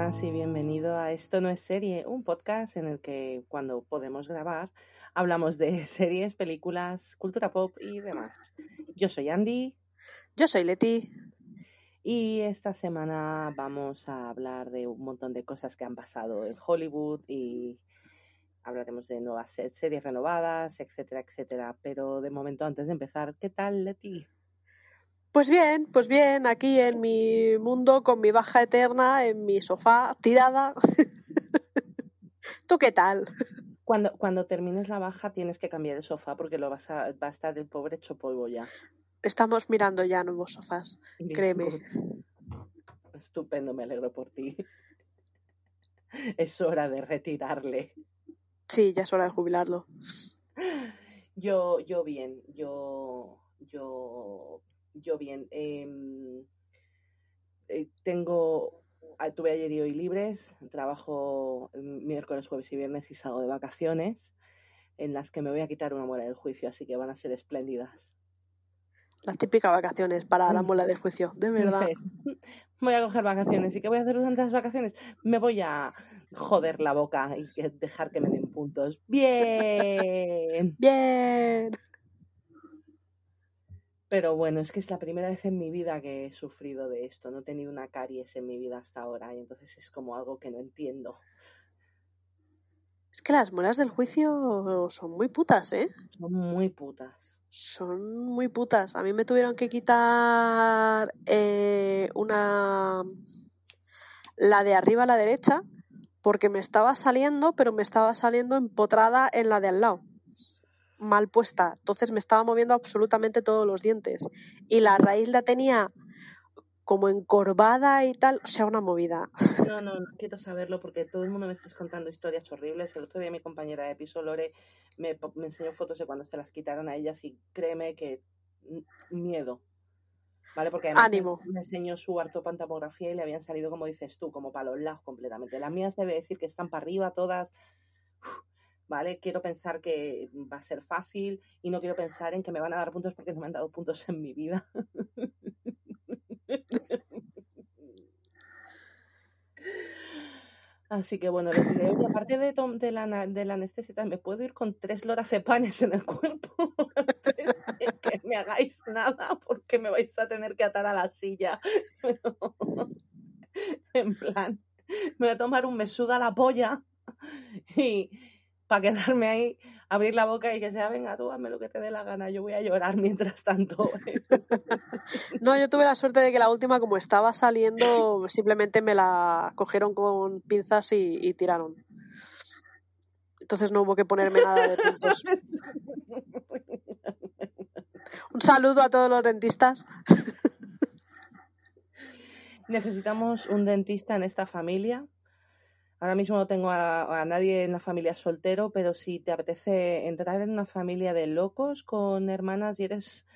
y bienvenido a Esto no es serie, un podcast en el que cuando podemos grabar hablamos de series, películas, cultura pop y demás. Yo soy Andy. Yo soy Leti. Y esta semana vamos a hablar de un montón de cosas que han pasado en Hollywood y hablaremos de nuevas series renovadas, etcétera, etcétera. Pero de momento, antes de empezar, ¿qué tal, Leti? Pues bien, pues bien, aquí en mi mundo con mi baja eterna, en mi sofá, tirada. ¿Tú qué tal? Cuando, cuando termines la baja tienes que cambiar el sofá porque lo vas a, va a estar el pobre hecho polvo ya. Estamos mirando ya nuevos sofás, créeme. Estupendo, me alegro por ti. Es hora de retirarle. Sí, ya es hora de jubilarlo. Yo, yo bien, yo, yo yo bien. Em, eh, tengo, ah, tuve ayer y hoy libres, trabajo miércoles, jueves y viernes y salgo de vacaciones, en las que me voy a quitar una muela del juicio, así que van a ser espléndidas. Las típicas vacaciones para la muela del juicio, de verdad. voy a coger vacaciones. ¿Y qué voy a hacer durante las vacaciones? Me voy a joder la boca y dejar que me den puntos. Bien. Bien. Pero bueno, es que es la primera vez en mi vida que he sufrido de esto. No he tenido una caries en mi vida hasta ahora y entonces es como algo que no entiendo. Es que las muelas del juicio son muy putas, ¿eh? Son muy putas. Son muy putas. A mí me tuvieron que quitar eh, una... la de arriba a la derecha porque me estaba saliendo, pero me estaba saliendo empotrada en la de al lado mal puesta. Entonces me estaba moviendo absolutamente todos los dientes. Y la raíz la tenía como encorvada y tal, o sea, una movida. No, no, no quiero saberlo porque todo el mundo me está contando historias horribles. El otro día mi compañera de piso, Lore, me, me enseñó fotos de cuando se las quitaron a ellas y créeme que miedo. ¿Vale? Porque además Ánimo. me enseñó su artopantamografía y le habían salido, como dices tú, como para los lados completamente. Las mías debe decir que están para arriba todas. ¿Vale? Quiero pensar que va a ser fácil y no quiero pensar en que me van a dar puntos porque no me han dado puntos en mi vida. Así que bueno, les diré, aparte de, de, la, de la anestesia, me puedo ir con tres lorazepanes en el cuerpo antes de que me hagáis nada porque me vais a tener que atar a la silla. en plan, me voy a tomar un mesuda a la polla y, para quedarme ahí, abrir la boca y que sea, venga, tú hazme lo que te dé la gana, yo voy a llorar mientras tanto. no, yo tuve la suerte de que la última, como estaba saliendo, simplemente me la cogieron con pinzas y, tiraron. Entonces no hubo que ponerme nada de puntos. Un saludo a todos los dentistas. Necesitamos un dentista en esta familia Ahora mismo no tengo a, nadie en la familia soltero, pero si te apetece entrar en una familia de locos con hermanas y eres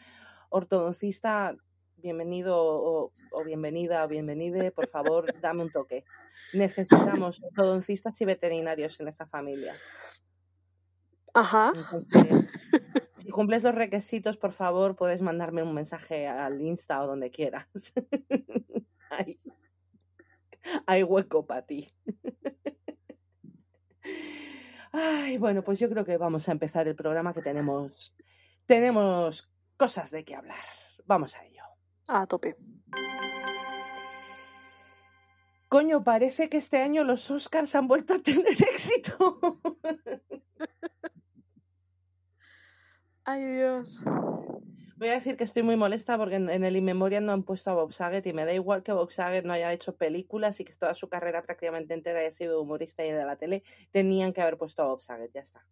ortodoncista, bienvenido o, bienvenida o bienvenide, por favor, dame un toque. Necesitamos ortodoncistas y veterinarios en esta familia. Ajá. si cumples los requisitos, por favor, puedes mandarme un mensaje al Insta o donde quieras. hay hueco para ti. Ay, bueno, pues yo creo que vamos a empezar el programa que tenemos tenemos cosas de qué hablar. Vamos a ello. A tope. Coño, parece que este año los Oscars han vuelto a tener éxito. Ay, Dios. Voy a decir que estoy muy molesta porque en, el Inmemorial no han puesto a Bob Saget y me da igual que Bob Saget no haya hecho películas y que toda su carrera prácticamente entera haya sido humorista y de la tele. Tenían que haber puesto a Bob Saget, ya está.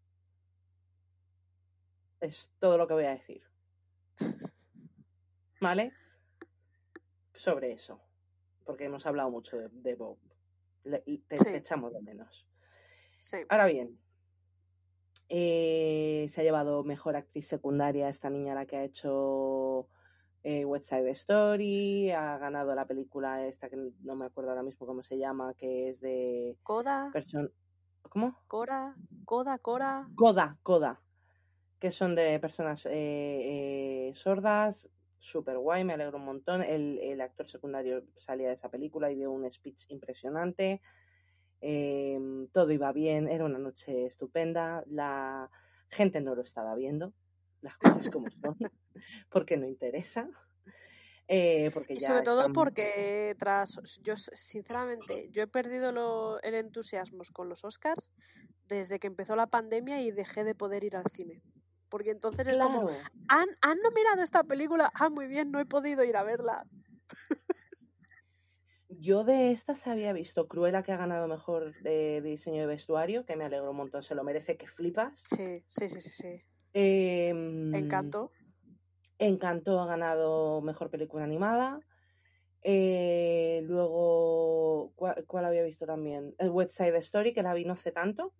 Es todo lo que voy a decir. ¿Vale? Sobre eso. Porque hemos hablado mucho de, Bob. te, echamos de menos. Ahora bien, eh, se ha llevado mejor actriz secundaria esta niña la que ha hecho eh, West Side Story, ha ganado la película esta que no me acuerdo ahora mismo cómo se llama, que es de... Coda. ¿Cómo? Cora, Coda, Cora. Coda, Coda, que son de personas eh, sordas. súper guay, me alegro un montón. El, el, actor secundario salía de esa película y dio un speech impresionante. Eh, todo iba bien, era una noche estupenda. La gente no lo estaba viendo, las cosas como son, porque no interesa. Eh, porque ya sobre todo porque tras, yo sinceramente, yo he perdido lo, el entusiasmo con los Oscars desde que empezó la pandemia y dejé de poder ir al cine. Porque entonces es como, ¿han, han nominado esta película, ah, muy bien, no he podido ir a verla. Yo de estas había visto Cruella que ha ganado mejor de diseño de vestuario, que me alegro un montón, se lo merece, que flipas. Sí, sí, sí, sí. sí. Eh, Encanto. Encanto ha ganado mejor película animada. Eh, luego, ¿cuál, había visto también? El West Side Story, que la vi no hace tanto.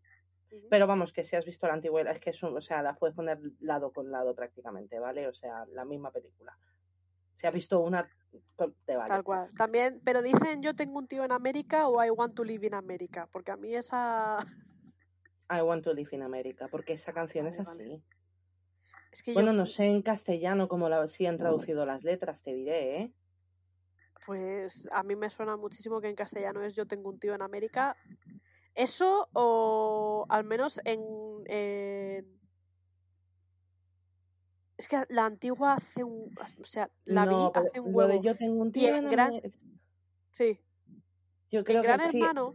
Pero vamos, que si has visto la antigua, es que es o sea, la puedes poner lado con lado prácticamente, ¿vale? O sea, la misma película. Si has visto una, te vale. Tal cual. También, pero dicen yo tengo un tío en América o I want to live in America, porque a mí esa... I want to live in America, porque esa canción es así bueno, no sé en castellano cómo la, si han traducido las letras, te diré, ¿eh? Pues a mí me suena muchísimo que en castellano es Yo tengo un tío en América. Eso o al menos en... Es que la antigua hace un... O sea, la vi hace un huevo. de Yo tengo un tío en, Gran... Sí. Yo creo Gran que Hermano,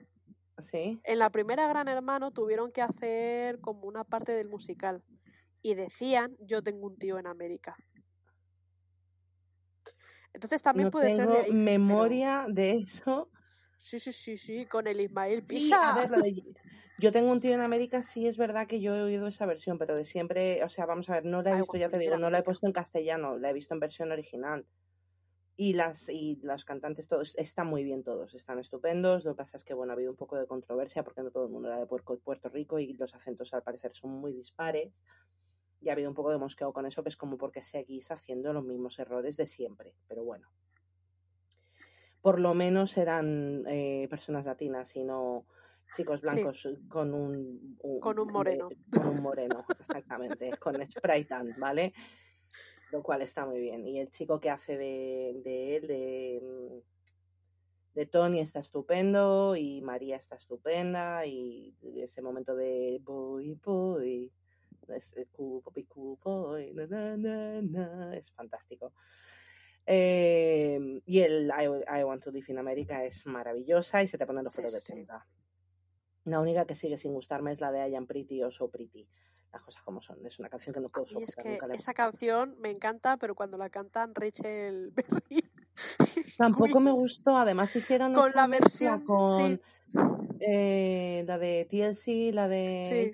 sí. En la primera Gran Hermano tuvieron que hacer como una parte del musical y decían yo tengo un tío en América. Entonces también puede ser de memoria de eso. Sí, sí, sí, sí, con el Ismael Pisa. Yo tengo un tío en América, sí es verdad que yo he oído esa versión, pero de siempre, o sea, vamos a ver, no la he visto, ya te digo, no la he puesto en castellano, la he visto en versión original. Y las y los cantantes todos están muy bien todos, están estupendos. Lo que pasa es que bueno, ha habido un poco de controversia porque no todo el mundo era de Puerto Rico y los acentos al parecer son muy dispares y ha habido un poco de mosqueo con eso, que es como porque seguís haciendo los mismos errores de siempre, pero bueno. Por lo menos eran eh, personas latinas y no chicos blancos con un, con un moreno. con un moreno, exactamente, con spray tan, ¿vale? Lo cual está muy bien. Y el chico que hace de, de él, de, de Tony, está estupendo, y María está estupenda, y ese momento de boy, boy, es es fantástico. Em, y el I, Want to Live in America es maravillosa y se te ponen los pelos de punta. La única que sigue sin gustarme es la de I Am Pretty o So Pretty. Las cosas como son. Es una canción que no puedo soportar. Es que esa canción me encanta, pero cuando la cantan Rachel Berry. Tampoco me gustó. Además hicieron con la versión con eh, la de TLC, la de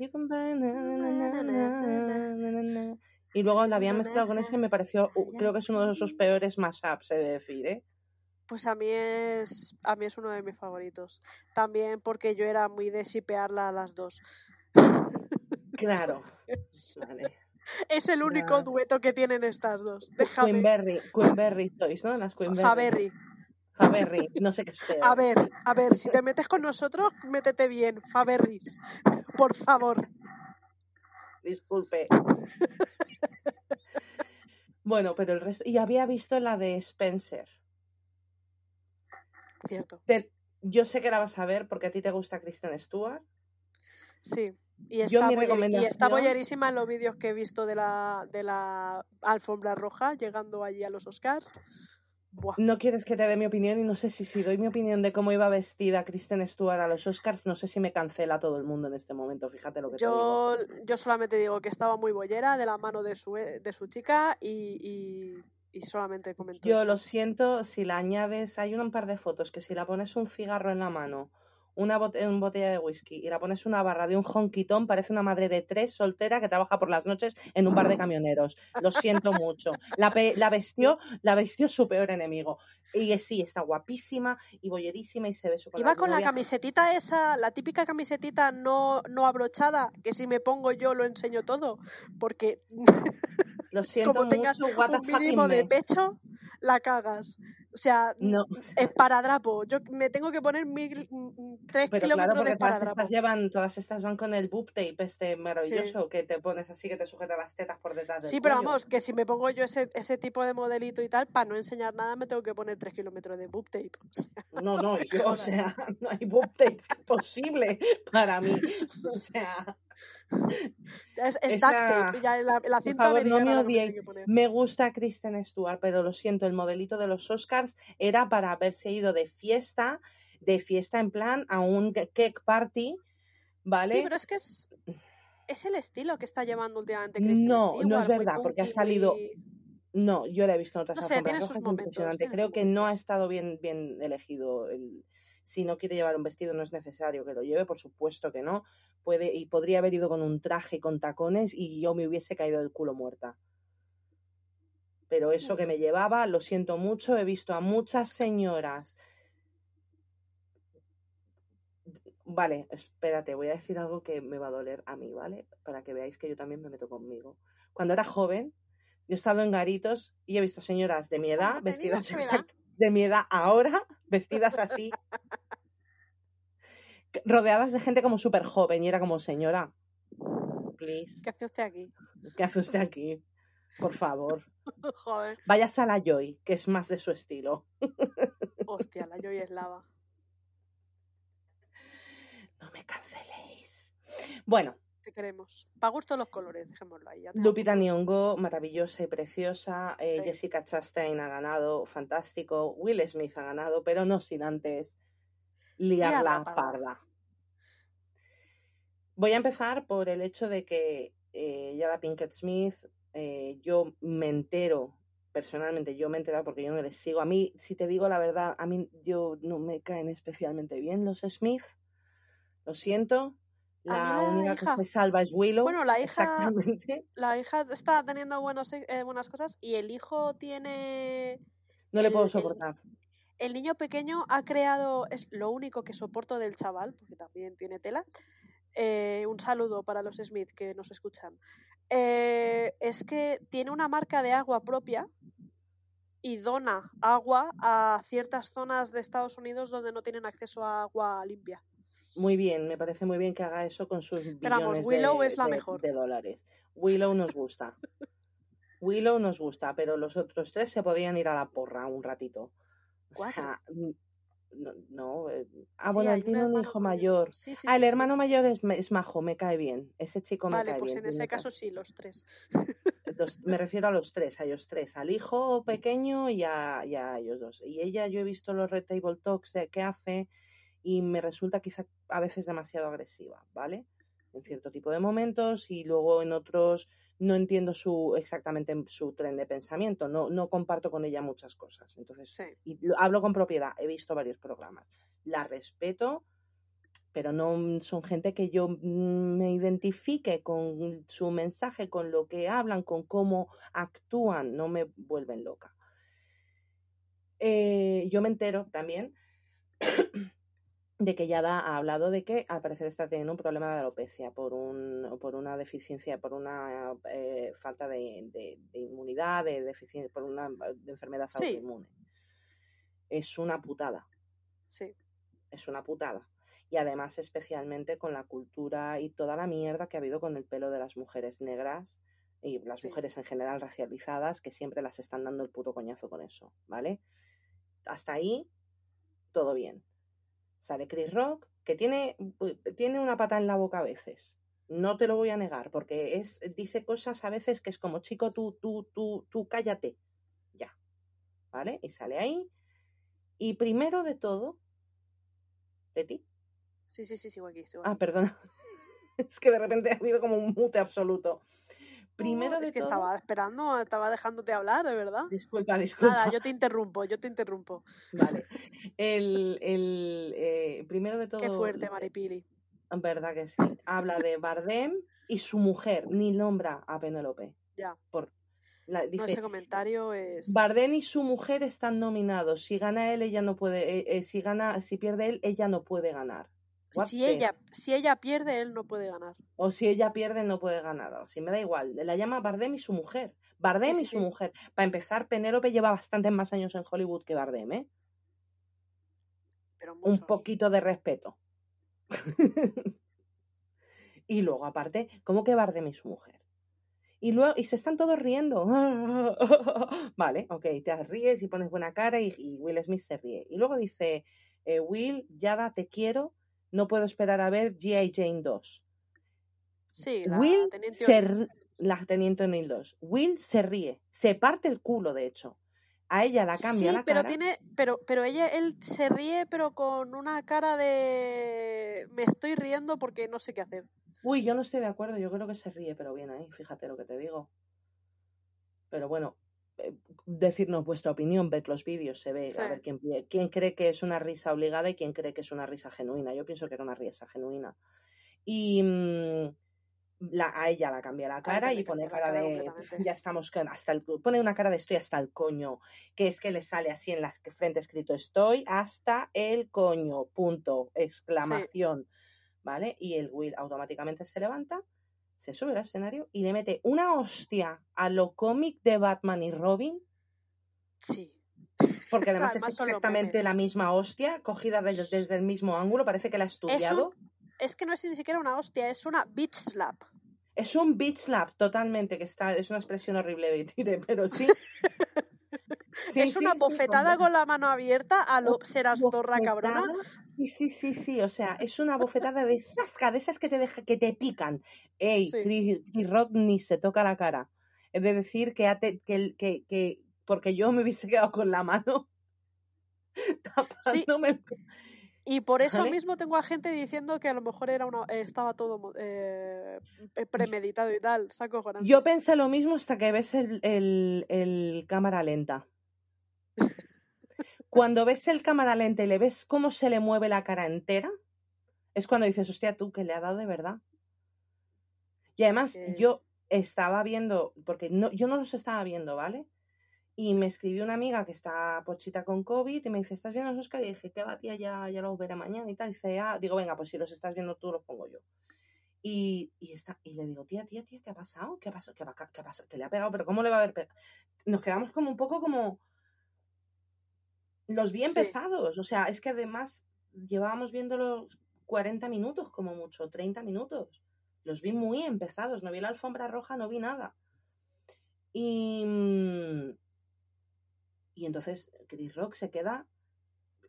y luego la habían mezclado con ese y me pareció, creo que es uno de esos peores mashups, he de decir, ¿eh? Pues a mí es a mí es uno de mis favoritos. También porque yo era muy de shipearla a las dos. Claro. Es el único dueto que tienen estas dos. Déjame. Queenberry, Queenberry ¿no? Las Queenberry. Faberry, no sé qué es A ver, a ver, si te metes con nosotros, métete bien, Faberris, por favor. Disculpe. bueno, pero el resto. Y había visto la de Spencer. Cierto. Yo sé que la vas a ver porque a ti te gusta Kristen Stewart. Sí. Y está, y está bollerísima en los vídeos que he visto de la, de la alfombra roja llegando allí a los Oscars. No quieres que te dé mi opinión y no sé si, si doy mi opinión de cómo iba vestida Kristen Stewart a los Oscars, no sé si me cancela todo el mundo en este momento, fíjate lo que yo, te digo. Yo solamente digo que estaba muy bollera de la mano de su, de su chica y, y, solamente comento Yo lo siento, si la añades, hay un par de fotos que si la pones un cigarro en la mano una, botella de whisky y la pones una barra de un honquitón, parece una madre de tres soltera que trabaja por las noches en un bar de camioneros. Lo siento mucho. La, la vestió, la vestió su peor enemigo. Y sí, está guapísima y bollerísima y se ve súper Iba con la camisetita esa, la típica camisetita no, no abrochada, que si me pongo yo lo enseño todo, porque lo siento como tengas mucho, un mínimo de pecho, la cagas. O sea, No, esparadrapo. Yo me tengo que poner mil, tres Pero kilómetros claro, de porque todas esparadrapo. estas llevan, todas estas van con el boob tape este maravilloso Sí. que te pones así que te sujeta las tetas por detrás del Sí, pero cuello. vamos, que si me pongo yo ese, ese tipo de modelito y tal, para no enseñar nada me tengo que poner tres kilómetros de boob tape. O sea, No, no, yo, o sea, no hay boob tape posible para mí. O sea, es, es Esa- duct tape. Ya la, la por cinta favor, no me odiéis. Me gusta Kristen Stewart, pero lo siento, el modelito de los Oscars era para haberse ido de fiesta, de fiesta en plan a un cake party, ¿vale? Sí, pero es que es, es el estilo que está llevando últimamente Kristen No, no es Stewart, verdad, porque ha salido muy- No, yo la he visto en otras No sé, alfombras rojas, momentos, Creo que no ha estado bien, bien elegido. El... Si no quiere llevar un vestido, no es necesario que lo lleve, por supuesto que no. Puede y podría haber ido con un traje con tacones y yo me hubiese caído del culo muerta. Pero eso que me llevaba, lo siento mucho, he visto a muchas señoras. Vale, espérate, voy a decir algo que me va a doler a mí, ¿vale? Para que veáis que yo también me meto conmigo. Cuando era joven, yo he estado en garitos y he visto señoras de mi edad, vestidas de mi edad ahora, vestidas así, rodeadas de gente como súper joven y era como, señora, please, ¿Qué hace usted aquí? ¿qué hace usted aquí? Por favor, Joder, vayas a la Joy, que es más de su estilo. hostia, la Joy es lava. No me canceléis. Bueno, queremos. Pa' gusto los colores, dejémoslo ahí. Lupita. Nyong'o, maravillosa y preciosa. eh, Sí. Jessica Chastain ha ganado, fantástico. Will Smith ha ganado, pero no sin antes liarla Liarla parda. parda. Voy a empezar por el hecho de que eh, Yada Pinkett Smith, eh, yo me entero, personalmente yo me he enterado porque yo no les sigo. A mí, si te digo la verdad, a mí yo no me caen especialmente bien los Smith. Lo siento. La la única que hija- se salva es Willow. Bueno, la hija- Exactamente. La hija está teniendo buenos, eh, buenas cosas y el hijo tiene... No le puedo el- soportar. El niño pequeño ha creado, es lo único que soporto del chaval, porque también tiene tela. Eh, un saludo para los Smith que nos escuchan. Eh, es que tiene una marca de agua propia y dona agua a ciertas zonas de Estados Unidos donde no tienen acceso a agua limpia. Muy bien, me parece muy bien que haga eso con sus billones Pero vamos, Willow de, es la de- mejor. de dólares. Willow nos gusta. Willow nos gusta, pero los otros tres se podían ir a la porra un ratito. O Cuatro. sea, mm, no, no, eh, ah, Sí, bueno, él tiene un hijo mayor. Sí, sí, Ah, el hermano mayor es, es majo, me cae bien. Ese chico me Vale, cae pues bien. en ese tiene ca- caso sí, los tres. los- me refiero a los tres, a ellos tres, al hijo pequeño y a, y a ellos dos. Y ella, yo he visto los Red Table Talks de- que hace y me resulta quizá a veces demasiado agresiva, ¿vale? En cierto tipo de momentos y luego en otros no entiendo su exactamente su tren de pensamiento, no, no comparto con ella muchas cosas. Entonces, Sí. y lo- hablo con propiedad, he visto varios programas. La respeto, pero no son gente que yo me identifique con su mensaje, con lo que hablan, con cómo actúan, no me vuelven loca. Eh, yo me entero también de que Yada ha hablado de que al parecer está teniendo un problema de alopecia por, un, por una deficiencia, por una eh, falta de, de- de inmunidad, de deficiencia, por una enfermedad Sí. autoinmune. Es una putada Sí. es una putada. Y además, especialmente con la cultura y toda la mierda que ha habido con el pelo de las mujeres negras y las Sí. mujeres en general racializadas, que siempre las están dando el puto coñazo con eso, ¿vale? Hasta ahí, todo bien. Sale Chris Rock, que tiene, tiene una pata en la boca a veces. No te lo voy a negar, porque es, dice cosas a veces que es como, chico, tú, tú, tú, tú cállate. Ya. ¿Vale? Y sale ahí. Y primero de todo, Leti, Sí, sí, sí, sigo aquí. sigo Ah, perdona. es que de repente ha habido como un mute absoluto. Primero No, de es que todo. estaba esperando, estaba dejándote hablar, de verdad. Disculpa, disculpa. Nada, yo te interrumpo, yo te interrumpo. Vale. El, el, eh, primero de todo. Qué fuerte, Maripili. Verdad que sí. Habla de Bardem y su mujer, ni nombra a Penélope. Ya. Por, la- No, dice, ese comentario es. Bardem y su mujer están nominados. Si gana él, ella no puede. eh, eh, si gana, si pierde él, ella no puede ganar. What Si the ella, si ella pierde, él no puede ganar. O si ella pierde, no puede ganar. O si me da igual. La llama Bardem y su mujer. Bardem Sí, y sí, su sí. mujer. Para empezar, Penélope lleva bastantes más años en Hollywood que Bardem, ¿eh? Pero Un poquito de respeto. y luego, aparte, ¿cómo que Bardem y su mujer? Y luego, y se están todos riendo. vale, ok, te ríes y pones buena cara y, y Will Smith se ríe. Y luego dice, eh, Will, Yada, te quiero, no puedo esperar a ver G.I. Jane 2. Sí, la Will teniente se la teniente O'Neill 2. Will se ríe, se parte el culo, de hecho. A ella la cambia Sí, la pero cara. tiene, pero, pero ella, él se ríe, pero con una cara de me estoy riendo porque no sé qué hacer. Uy, yo no estoy de acuerdo, yo creo que se ríe, pero bien ahí, fíjate lo que te digo. Pero bueno, decirnos vuestra opinión, ved los vídeos, se ve, Sí. a ver quién, quién cree que es una risa obligada y quién cree que es una risa genuina. Yo pienso que era una risa genuina. Y mm, la, a ella la cambia la cara le y pone cara cara de completamente. ya estamos con hasta el pone una cara de estoy hasta el coño, que es que le sale así en la frente escrito estoy hasta el coño, punto, exclamación, ¿vale? Y el Will automáticamente se levanta, se sube al escenario y le mete una hostia a lo cómic de Batman y Robin, Sí. porque además es Además exactamente la misma hostia, cogida de- desde el mismo ángulo, parece que la ha estudiado. Es que no es ni siquiera una hostia, es una bitch slap. Es un bitch slap totalmente, que está, es una expresión horrible de Tire, pero sí. Sí, es una sí, bofetada con la mano abierta a lo serás zorra cabrona. Sí, sí, sí, sí. O sea, es una bofetada de zasca, de esas que te deja, que te pican. Ey. Chris, Rock ni se toca la cara. Es de decir que, que, que, que- porque yo me hubiese quedado con la mano tapándome el- Y por eso ¿Vale? mismo tengo a gente diciendo que a lo mejor era una, eh, estaba todo eh, premeditado y tal. Saco. Yo pensé lo mismo hasta que ves el, el- el cámara lenta. Cuando ves el cámara lenta y le ves cómo se le mueve la cara entera, es cuando dices, hostia, tú, que le ha dado de verdad. Y además, yo estaba viendo, porque no, yo no los estaba viendo, ¿vale? Y me escribió una amiga que está pochita con COVID y me dice, ¿estás viendo los Oscar? Y dije, ¿qué va, tía? Ya, ya los veré mañana y tal. Y dice, ah, digo, venga, pues si los estás viendo tú, los pongo yo. Y, y, está, y le digo, tía, tía, tía, ¿qué ha pasado? ¿Qué ha pasado? ¿Qué, qué ha pasado? ¿Que le ha pegado? ¿Pero cómo le va a haber pegado? Nos quedamos como un poco como... Los vi Sí. empezados. O sea, es que además llevábamos viéndolos 40 minutos como mucho, 30 minutos. Los vi muy empezados. No vi la alfombra roja, no vi nada. Y, mm, y entonces Chris Rock se queda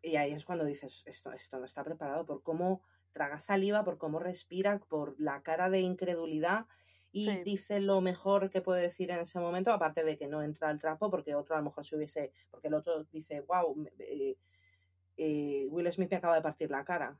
y ahí es cuando dices, esto, esto no está preparado por cómo traga saliva, por cómo respira, por la cara de incredulidad y Sí. dice lo mejor que puede decir en ese momento, aparte de que no entra al trapo, porque otro a lo mejor se hubiese, porque el otro dice, wow, Will Smith me acaba de partir la cara.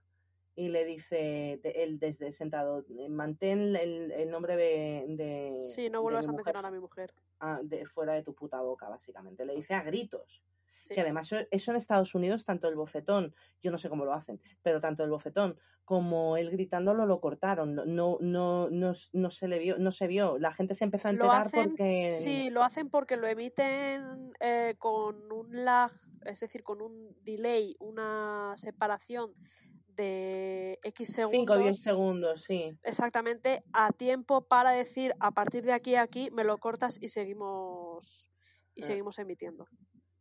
Y le dice, él desde sentado, "Eh, mantén el, el nombre de, de, Sí, no vuelvas a mencionar a mi mujer. ah, de- fuera de tu puta boca, básicamente. Le dice a gritos. Sí. Que además eso- eso en Estados Unidos, tanto el bofetón, yo no sé cómo lo hacen, pero tanto el bofetón como él gritándolo lo cortaron. No, no, no, no, no se le vio, no se vio. La gente se empezó a enterar hacen, porque. sí, lo hacen porque lo emiten eh, con un lag, es decir, con un delay, una separación de X segundos. 5 o 10 segundos, sí. Exactamente, a tiempo para decir a partir de aquí a aquí me lo cortas y seguimos y Ah. seguimos emitiendo.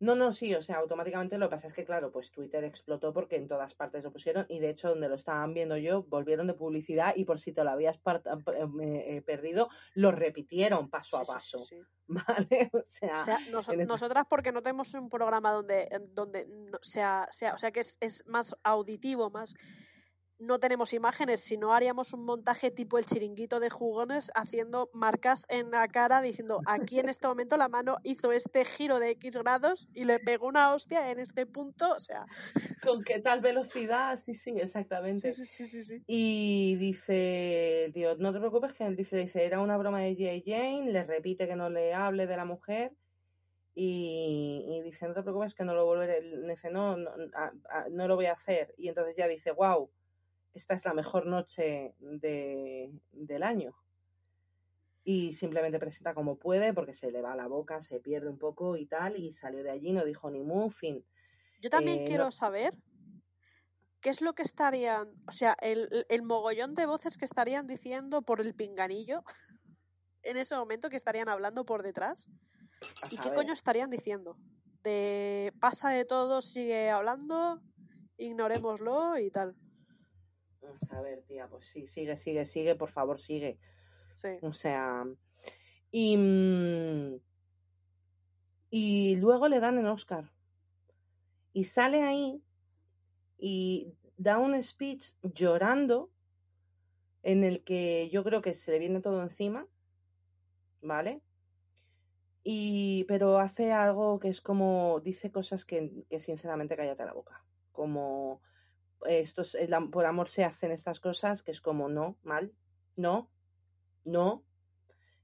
No, no, sí, o sea, automáticamente lo que pasa es que, claro, pues Twitter explotó porque en todas partes lo pusieron y de hecho donde lo estaban viendo yo volvieron de publicidad y por si te lo habías par- eh, eh, perdido, lo repitieron paso a sí, paso, sí, sí. ¿vale? O sea, O nosotras porque no tenemos un programa donde, donde no- sea, sea, o sea que es, es más auditivo, más no tenemos imágenes, sino haríamos un montaje tipo el chiringuito de jugones haciendo marcas en la cara diciendo aquí en este momento la mano hizo este giro de X grados y le pegó una hostia en este punto, o sea, con qué tal velocidad, sí, sí, sí, exactamente. sí, sí, sí, sí. Y dice, tío, no te preocupes, que dice, dice, era una broma de J. Jane, le repite que no le hable de la mujer y, y dice, no te preocupes que no lo volveré, dice, no, no, a- a- no lo voy a hacer. Y entonces ya dice, wow, esta es la mejor noche de, del año. Y simplemente presenta como puede, porque se le va la boca, se pierde un poco y tal, y salió de allí, no dijo ni mu, fin. Yo también Eh, quiero no- saber qué es lo que estarían, o sea, el, el mogollón de voces que estarían diciendo por el pinganillo en ese momento que estarían hablando por detrás? A ¿Y qué coño estarían diciendo? De pasa de todo, sigue hablando, ignorémoslo y tal. A saber, tía, pues sí, sigue, sigue, sigue, por favor, sigue. Sí. O sea, y, mm, y luego le dan el Oscar. Y sale ahí y da un speech llorando en el que yo creo que se le viene todo encima, ¿vale? Y, pero hace algo que es como, dice cosas que, que sinceramente cállate la boca. Como, esto es, el am- por amor se hacen estas cosas, que es como, no, mal, no, no.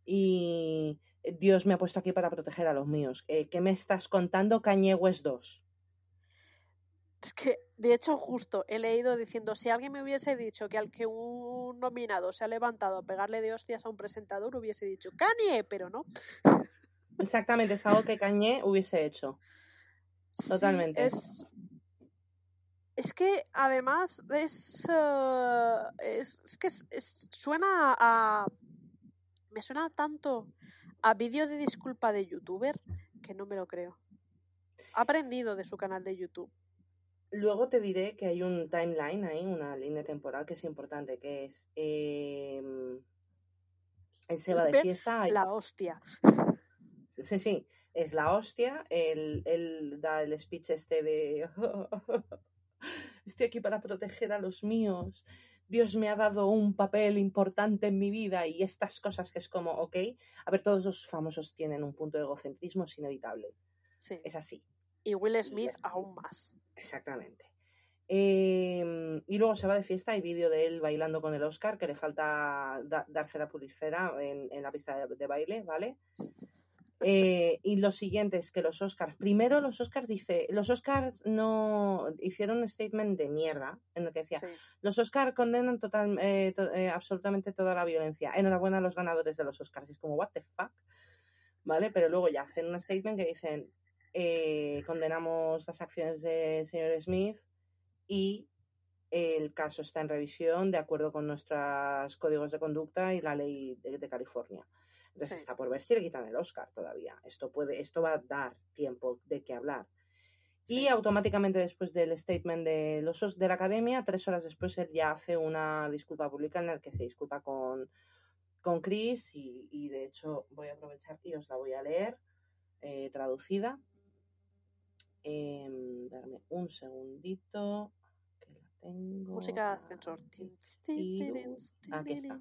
Y Dios me ha puesto aquí para proteger a los míos. Eh, ¿Qué me estás contando, West 2? Es que, de hecho, justo he leído diciendo, si alguien me hubiese dicho que al que un nominado se ha levantado a pegarle de hostias a un presentador, hubiese dicho, Kanye, pero no. Exactamente, es algo que Kanye hubiese hecho. Sí, Totalmente. es, es que además es, eh, es, es que es- es- suena a... Me suena tanto a vídeo de disculpa de youtuber que no me lo creo. Ha aprendido de su canal de YouTube. Luego te diré que hay un timeline ahí, una línea temporal que es importante, que es... eh, él se va de fiesta... La hostia. Sí, sí, es la hostia. Él, él da el speech este de estoy aquí para proteger a los míos. Dios me ha dado un papel importante en mi vida y estas cosas que es como, ok, a ver, todos los famosos tienen un punto de egocentrismo, es inevitable, Sí. es así, Y Will Smith aún más. exactamente. Eh, y luego se va de fiesta, hay vídeo de él bailando con el Oscar, que le falta da- darse la pulicera en, en la pista de, de baile, ¿vale? Eh, y lo siguiente es que los Oscars, primero los Oscars dice, los Oscars no hicieron un statement de mierda en el que decía, Sí. los Oscars condenan total, eh, to- eh, absolutamente toda la violencia. Enhorabuena a los ganadores de los Oscars. Y es como, what the fuck, ¿vale? Pero luego ya hacen un statement que dicen, eh, condenamos las acciones del señor Smith y el caso está en revisión de acuerdo con nuestros códigos de conducta y la ley de, de California. Entonces Sí. está por ver si le quitan el Oscar todavía. Esto puede, esto va a dar tiempo de qué hablar. Y Sí. automáticamente después del statement de los os- de la academia, tres horas después él ya hace una disculpa pública en la que se disculpa con, con Chris y, y de hecho voy a aprovechar y os la voy a leer eh, traducida. Em, darme un segundito que la tengo. Música de ascensor. Aquí está.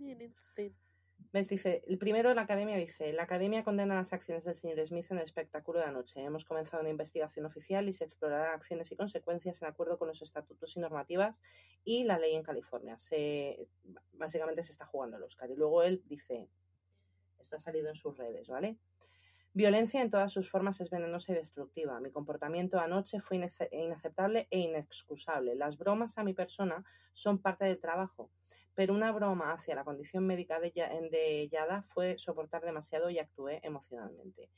¿Ves? Dice, el primero la academia dice, la academia condena las acciones del señor Smith en el espectáculo de anoche. Hemos comenzado una investigación oficial y se explorarán acciones y consecuencias en acuerdo con los estatutos y normativas y la ley en California. Se, básicamente se está jugando el Oscar. Y luego él dice, esto ha salido en sus redes, ¿vale? Violencia en todas sus formas es venenosa y destructiva. Mi comportamiento anoche fue inace- inaceptable e inexcusable. Las bromas a mi persona son parte del trabajo, pero una broma hacia la condición médica de, de Yada fue soportar demasiado y actué emocionalmente.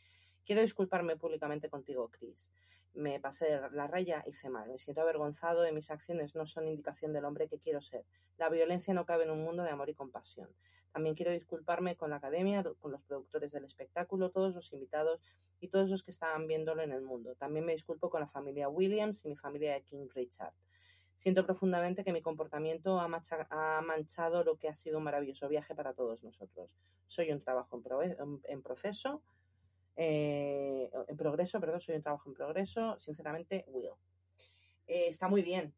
Quiero disculparme públicamente contigo, Chris. Me pasé de la raya, hice mal. Me siento avergonzado de mis acciones, no son indicación del hombre que quiero ser. La violencia no cabe en un mundo de amor y compasión. También quiero disculparme con la academia, con los productores del espectáculo, todos los invitados y todos los que estaban viéndolo en el mundo. También me disculpo con la familia Williams y mi familia de King Richard. Siento profundamente que mi comportamiento ha, manchado lo que ha sido un maravilloso viaje para todos nosotros. Soy un trabajo en proceso, eh, en progreso, perdón, soy un trabajo en progreso. Sinceramente, Will. Eh, está muy bien,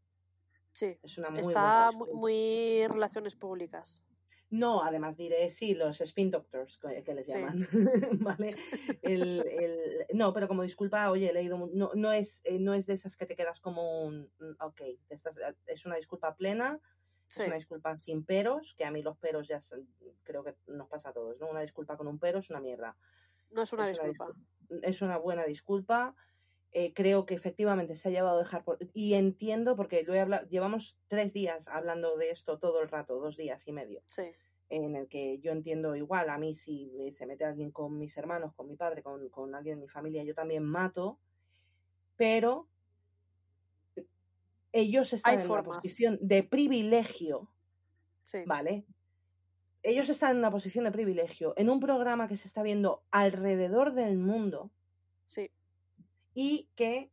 Sí. es una muy Está buena muy relaciones públicas. No, además diré, sí, los spin doctors, que les Sí. llaman, ¿vale? El, el- no, pero como disculpa, oye, he leído, no, no, es, eh, no es de esas que te quedas como un, mm, ok, estás- es una disculpa plena, Sí. es una disculpa sin peros, que a mí los peros ya son- creo que nos pasa a todos, ¿no? Una disculpa con un pero es una mierda. No es una Es una disculpa. Es una buena disculpa. eh, creo que efectivamente se ha llevado a dejar por... Y entiendo, porque lo he hablado, llevamos tres días hablando de esto todo el rato, dos días y medio Sí. en el que yo entiendo igual, a mí si se mete alguien con mis hermanos, con mi padre, con, con alguien de mi familia, yo también mato, pero ellos están Hay en formas. una posición de privilegio, Sí. ¿vale? Ellos están en una posición de privilegio, en un programa que se está viendo alrededor del mundo. Sí. Y que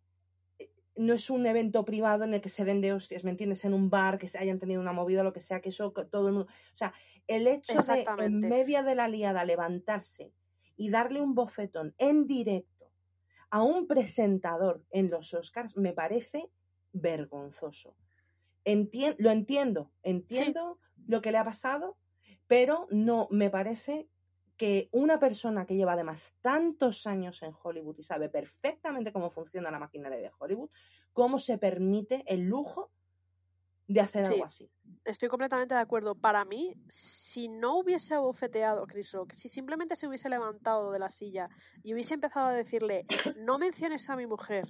eh, no es un evento privado en el que se vende hostias, ¿me entiendes? En un bar, que se hayan tenido una movida, lo que sea, que eso todo el mundo. O sea, el hecho de en medio de la liada levantarse y darle un bofetón en directo a un presentador en los Oscars me parece vergonzoso. lo entiendo, entiendo lo que le ha pasado, pero no me parece que una persona que lleva además tantos años en Hollywood y sabe perfectamente cómo funciona la maquinaria de Hollywood, cómo se permite el lujo de hacer algo así. Estoy completamente de acuerdo. Para mí, si no hubiese abofeteado a Chris Rock, si simplemente se hubiese levantado de la silla y hubiese empezado a decirle, no menciones a mi mujer.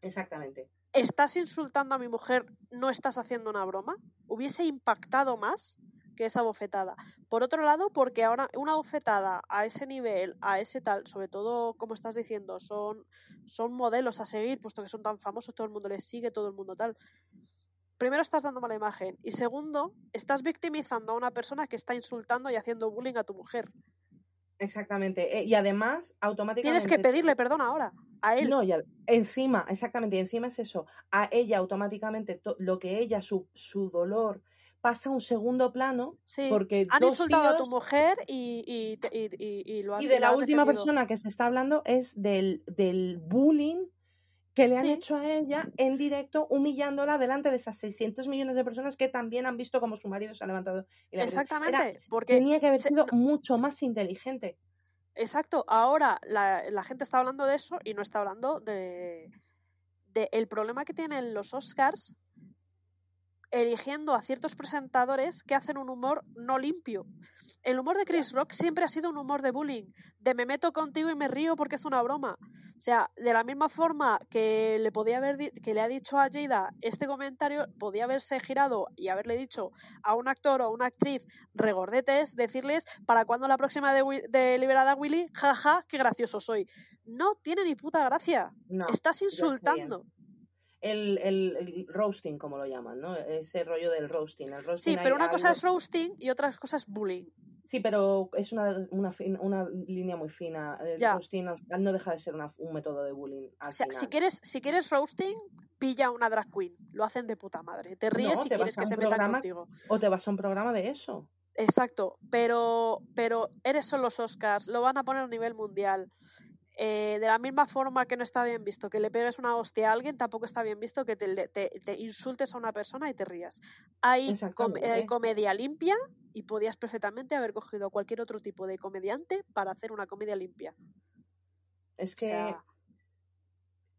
Exactamente estás insultando a mi mujer, no estás haciendo una broma, hubiese impactado más que esa bofetada. Por otro lado, porque ahora una bofetada a ese nivel, a ese tal, sobre todo, como estás diciendo, son, son modelos a seguir, puesto que son tan famosos, todo el mundo les sigue, todo el mundo tal. Primero estás dando mala imagen y segundo, estás victimizando a una persona que está insultando y haciendo bullying a tu mujer. Exactamente. Eh, y además, automáticamente. Tienes que pedirle perdón ahora, a él. No, ya, encima, exactamente, encima es eso. A ella automáticamente, lo que ella, su, su dolor, pasa a un segundo plano. Sí. Porque han insultado a tu mujer y, y, y, y, lo Y de la última persona que se está hablando es del, del bullying que le han hecho a ella en directo, humillándola delante de esas 600 millones de personas que también han visto cómo su marido se ha levantado. Exactamente, porque tenía que haber sido mucho más inteligente. Exacto, ahora la, la, gente está hablando de eso y no está hablando de, de el problema que tienen los Oscars eligiendo a ciertos presentadores que hacen un humor no limpio. El humor de Chris Rock siempre ha sido un humor de bullying, de me meto contigo y me río porque es una broma. O sea, de la misma forma que le podía haber que le ha dicho a Jada este comentario, podía haberse girado y haberle dicho a un actor o a una actriz regordetes, decirles para cuándo la próxima de, de Liberada Willy, jaja, qué gracioso soy. No tiene ni puta gracia. Estás insultando el, el, roasting, como lo llaman, ¿no? Ese rollo del roasting. El roasting sí, pero una cosa es roasting y otra cosa es bullying. Sí, pero es una, una, una línea muy fina. El roasting no deja de ser un método de bullying. o sea, si quieres, si quieres roasting, pilla una drag queen. Lo hacen de puta madre. Te ríes si quieres que se metan contigo. O te vas a un programa de eso. Exacto, pero, pero eres son los Oscars, lo van a poner a nivel mundial. Eh, de la misma forma que no está bien visto que le pegues una hostia a alguien, tampoco está bien visto que te, insultes a una persona y te rías. Hay, comedia limpia y podías perfectamente haber cogido cualquier otro tipo de comediante para hacer una comedia limpia. Es que...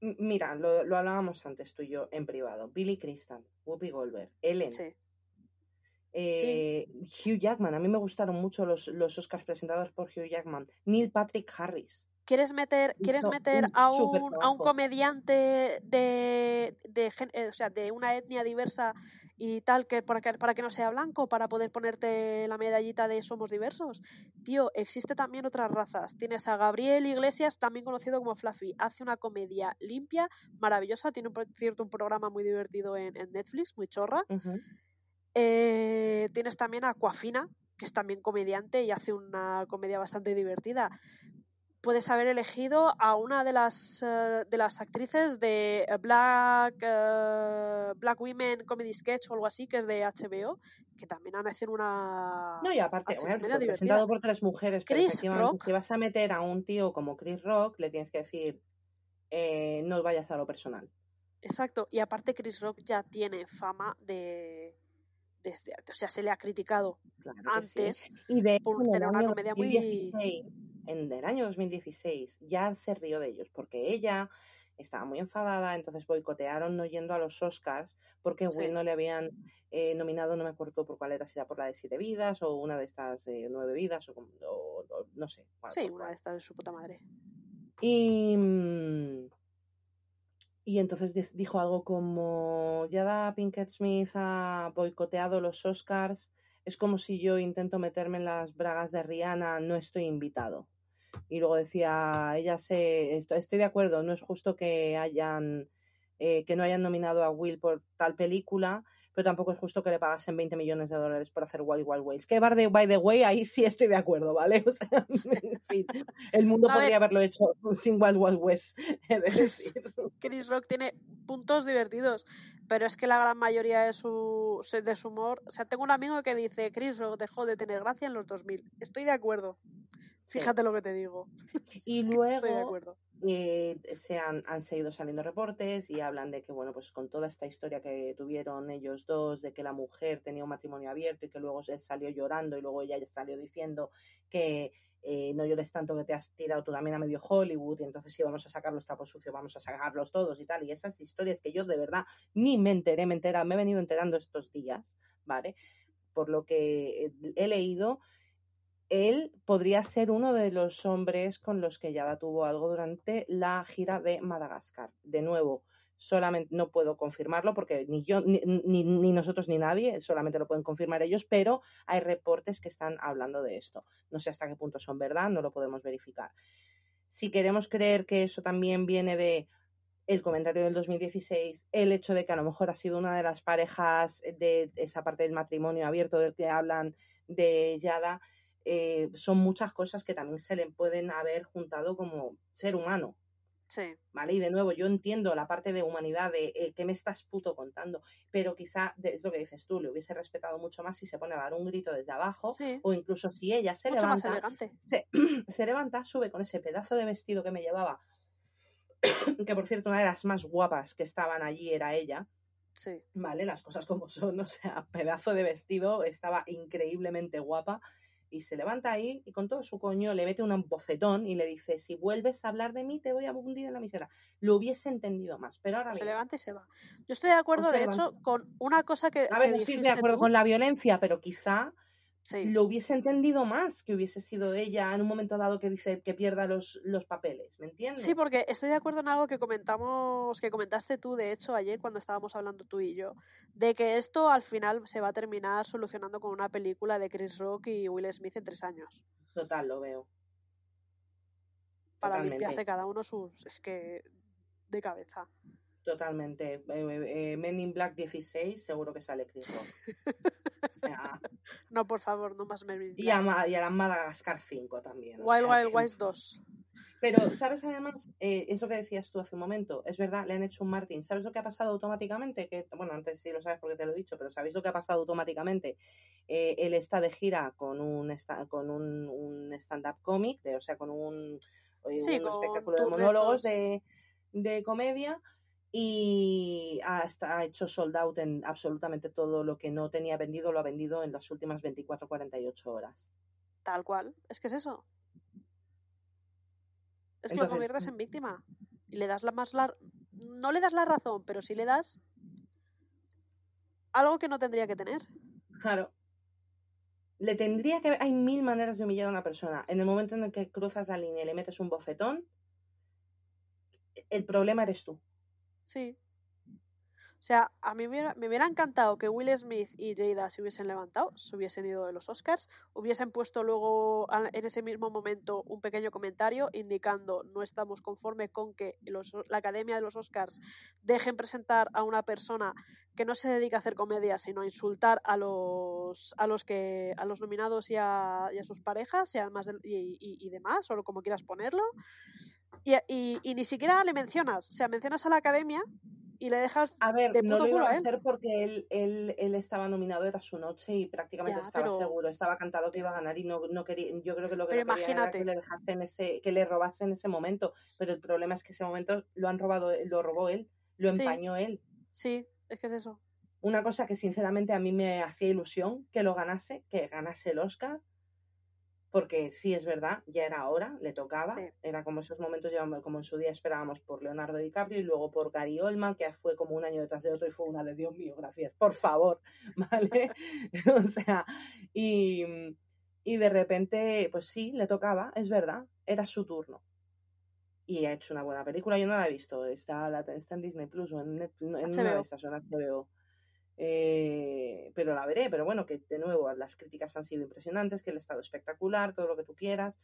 Mira, lo, hablábamos antes tú y yo en privado. Billy Crystal, Whoopi Goldberg, Ellen. Eh, Hugh Jackman, a mí me gustaron mucho los, los Oscars presentados por Hugh Jackman. Neil Patrick Harris. ¿Quieres meter, ¿quieres meter a, un, a un comediante de, de, eh, o sea, de una etnia diversa y tal que para, que para que no sea blanco, para poder ponerte la medallita de somos diversos? Tío, existe también otras razas. Tienes a Gabriel Iglesias, también conocido como Fluffy. Hace una comedia limpia, maravillosa. Tiene, un, cierto, un programa muy divertido en, Netflix, muy chorra. Eh, tienes también a Coafina, que es también comediante y hace una comedia bastante divertida puedes haber elegido a una de las eh, de las actrices de Black eh, Black Women Comedy Sketch o algo así que es de HBO que también han hecho una no y aparte bueno, presentado por tres mujeres pero efectivamente si vas a meter a un tío como Chris Rock le tienes que decir eh, no vayas a lo personal. Exacto y aparte Chris Rock ya tiene fama de desde, o sea, se le ha criticado antes y de por tener una comedia muy en el año 2016 ya se rió de ellos porque ella estaba muy enfadada, entonces boicotearon no yendo a los Oscars porque Will no le habían eh, nominado, no me acuerdo por cuál era, si era por la de Siete Vidas o una de estas de Nueve Vidas o, no sé. sí, una de estas de su puta madre. Y, mm, y entonces dijo algo como, ya da Pinkett Smith ha boicoteado los Oscars es como si yo intento meterme en las bragas de Rihanna, no estoy invitado. Y luego decía, ella se, estoy, de acuerdo, no es justo que hayan eh, que no hayan nominado a Will por tal película, pero tampoco es justo que le pagasen 20 millones de dólares por hacer Wild Wild Ways. Que by the way, ahí sí estoy de acuerdo, ¿vale? O sea, en fin, el mundo podría haberlo hecho sin Wild Wild West. Chris Rock tiene puntos divertidos, pero es que la gran mayoría de su, de su humor... O sea, tengo un amigo que dice, Chris Rock dejó de tener gracia en los 2000. Estoy de acuerdo. Fíjate lo que te digo. Y luego eh, se han, han, seguido saliendo reportes y hablan de que, bueno, pues con toda esta historia que tuvieron ellos dos, de que la mujer tenía un matrimonio abierto y que luego se salió llorando y luego ella salió diciendo que eh, no llores tanto que te has tirado tú también a medio Hollywood y entonces si vamos a sacar los trapos sucios, vamos a sacarlos todos y tal. Y esas historias que yo de verdad ni me enteré, me enteré, me he venido enterando estos días, ¿vale? Por lo que he leído él podría ser uno de los hombres con los que Yada tuvo algo durante la gira de Madagascar. De nuevo, solamente no puedo confirmarlo porque ni yo, ni, nosotros, ni nadie, solamente lo pueden confirmar ellos, pero hay reportes que están hablando de esto. No sé hasta qué punto son verdad, no lo podemos verificar. Si queremos creer que eso también viene de el comentario del 2016, el hecho de que a lo mejor ha sido una de las parejas de esa parte del matrimonio abierto del que hablan de Yada, eh, son muchas cosas que también se le pueden haber juntado como ser humano. Sí. ¿Vale? Y de nuevo, yo entiendo la parte de humanidad de eh, que me estás puto contando, pero quizá es lo que dices tú, le hubiese respetado mucho más si se pone a dar un grito desde abajo, o incluso si ella se levanta, se, se, levanta, sube con ese pedazo de vestido que me llevaba, que por cierto, una de las más guapas que estaban allí era ella. Sí. Vale, las cosas como son, o sea, pedazo de vestido, estaba increíblemente guapa y se levanta ahí y con todo su coño le mete un bocetón y le dice, si vuelves a hablar de mí te voy a hundir en la miseria. Lo hubiese entendido más, pero ahora Se levanta y se va. Yo estoy de acuerdo, de hecho, con una cosa que... A ver, estoy de acuerdo con la violencia, pero quizá lo hubiese entendido más que hubiese sido ella en un momento dado que dice que pierda los, los papeles, ¿me entiendes? Sí, porque estoy de acuerdo en algo que comentamos, que comentaste tú, de hecho, ayer cuando estábamos hablando tú y yo, de que esto al final se va a terminar solucionando con una película de Chris Rock y Will Smith en tres años. Total, lo veo. Para limpiarse cada uno sus... es que... de cabeza. Totalmente. Eh, eh, Men in Black 16, seguro que sale Chris Rock. no, por favor, no más Men in Black. Y a, y a la Madagascar 5 también. Wild Wild West 2. Pero, ¿sabes además? Eh, eso que decías tú hace un momento, es verdad, le han hecho un Martin. ¿Sabes lo que ha pasado automáticamente? Que, bueno, antes sí lo sabes porque te lo he dicho, pero ¿sabéis lo que ha pasado automáticamente? Eh, él está de gira con un, con un, un stand-up comic, de, o sea, con un, un espectáculo de monólogos de, de comedia y hasta ha hecho sold out en absolutamente todo lo que no tenía vendido, lo ha vendido en las últimas 24-48 horas. Tal cual, es que es eso. Es que lo conviertes en víctima y le das la más la... no le das la razón, pero sí le das algo que no tendría que tener. Claro. Le tendría que hay mil maneras de humillar a una persona. En el momento en el que cruzas la línea y le metes un bofetón, el problema eres tú. Sí. O sea, a mí me hubiera, encantado que Will Smith y Jada se hubiesen levantado, se hubiesen ido de los Oscars, hubiesen puesto luego en ese mismo momento un pequeño comentario indicando no estamos conformes con que la Academia de los Oscars dejen presentar a una persona que no se dedica a hacer comedia, sino a insultar a los a los que a los nominados y a, sus parejas y además y, y demás, o como quieras ponerlo. Y, ni siquiera le mencionas, o sea, mencionas a la academia y le dejas. A ver, no lo iba a hacer porque él, él, él, estaba nominado, era su noche y prácticamente estaba seguro, estaba cantado que iba a ganar y no, no quería. Yo creo que lo que pero quería era que le dejaste en ese, que le robase en ese momento. Pero el problema es que ese momento lo han robado, lo robó él, lo empañó él. Sí, es que es eso. Una cosa que sinceramente a mí me hacía ilusión que lo ganase, que ganase el Oscar porque sí es verdad, ya era hora, le tocaba, era como esos momentos, como en su día esperábamos por Leonardo DiCaprio y luego por Gary Oldman, que fue como un año detrás de otro y fue una de Dios mío, gracias, por favor, ¿vale? o sea, y, y de repente, pues sí, le tocaba, es verdad, era su turno. Y ha hecho una buena película, yo no la he visto, está, está en Disney Plus o en, Netflix, en una de estas, en HBO. Eh, pero la veré, pero bueno, que de nuevo las críticas han sido impresionantes, que el estado espectacular, todo lo que tú quieras.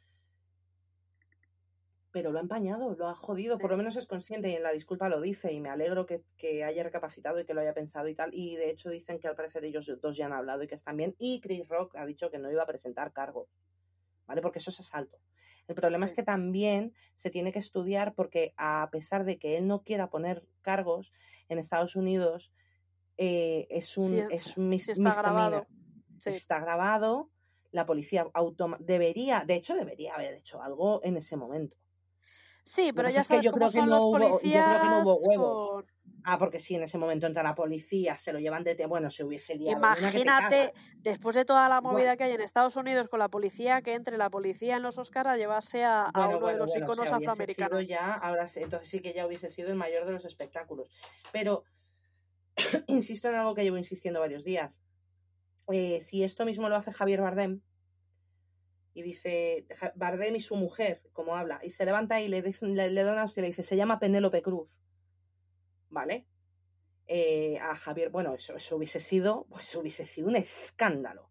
pero lo ha empañado, lo ha jodido, por lo menos es consciente y en la disculpa lo dice y me alegro que, que, haya recapacitado y que lo haya pensado y tal. Y de hecho dicen que al parecer ellos dos ya han hablado y que están bien. Y Chris Rock ha dicho que no iba a presentar cargo, ¿vale? Porque eso es asalto. El problema es que también se tiene que estudiar porque a pesar de que él no quiera poner cargos en Estados Unidos, eh, es un, es, está grabado. Está grabado. La policía debería, de hecho, debería haber hecho algo en ese momento. Sí, pero ya sabes que yo creo que, no hubo, yo creo que no hubo huevos. Ah, porque si en ese momento entra la policía, se lo llevan de... Bueno, se hubiese liado. Imagínate, después de toda la movida que hay en Estados Unidos con la policía, que entre la policía en los Oscars a llevarse a, uno de los iconos afroamericanos. Ya, ahora entonces sí que ya hubiese sido el mayor de los espectáculos. Pero insisto en algo que llevo insistiendo varios días. Eh, si esto mismo lo hace Javier Bardem, y dice Bardem y su mujer, como habla, y se levanta y le, le, le da y le dice, se llama Penélope Cruz. ¿Vale? Eh, a Javier, bueno, eso, eso hubiese sido, pues hubiese sido un escándalo.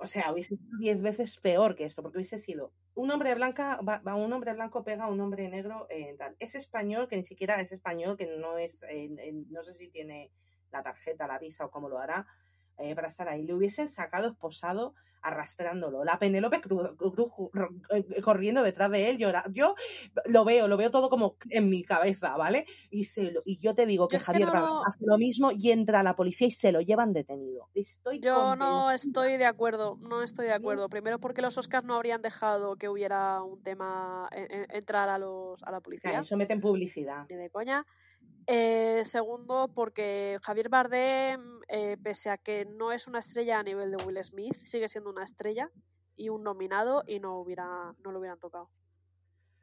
O sea, hubiese sido diez veces peor que esto, porque hubiese sido un hombre blanca, va, un hombre blanco pega a un hombre negro en tal. Es español, que ni siquiera es español, que no es, no sé si tiene la tarjeta, la visa o cómo lo hará, eh, para estar ahí. Le hubiesen sacado esposado arrastrándolo. La Penélope Cruz, eh, corriendo detrás de él, llorando. Yo lo veo, lo veo todo como en mi cabeza, ¿vale? Y, se y yo te digo que Javier hace lo mismo y entra la policía y se lo llevan detenido. Estoy yo no estoy de acuerdo, no estoy de acuerdo. Primero porque los Oscars no habrían dejado que hubiera un tema e, e, entrar a los a la policía. eso meten publicidad. Ni de coña. Eh, segundo, porque Javier Bardem, eh, pese a que no es una estrella a nivel de Will Smith, sigue siendo una estrella y un nominado y no, hubiera, no lo hubieran tocado.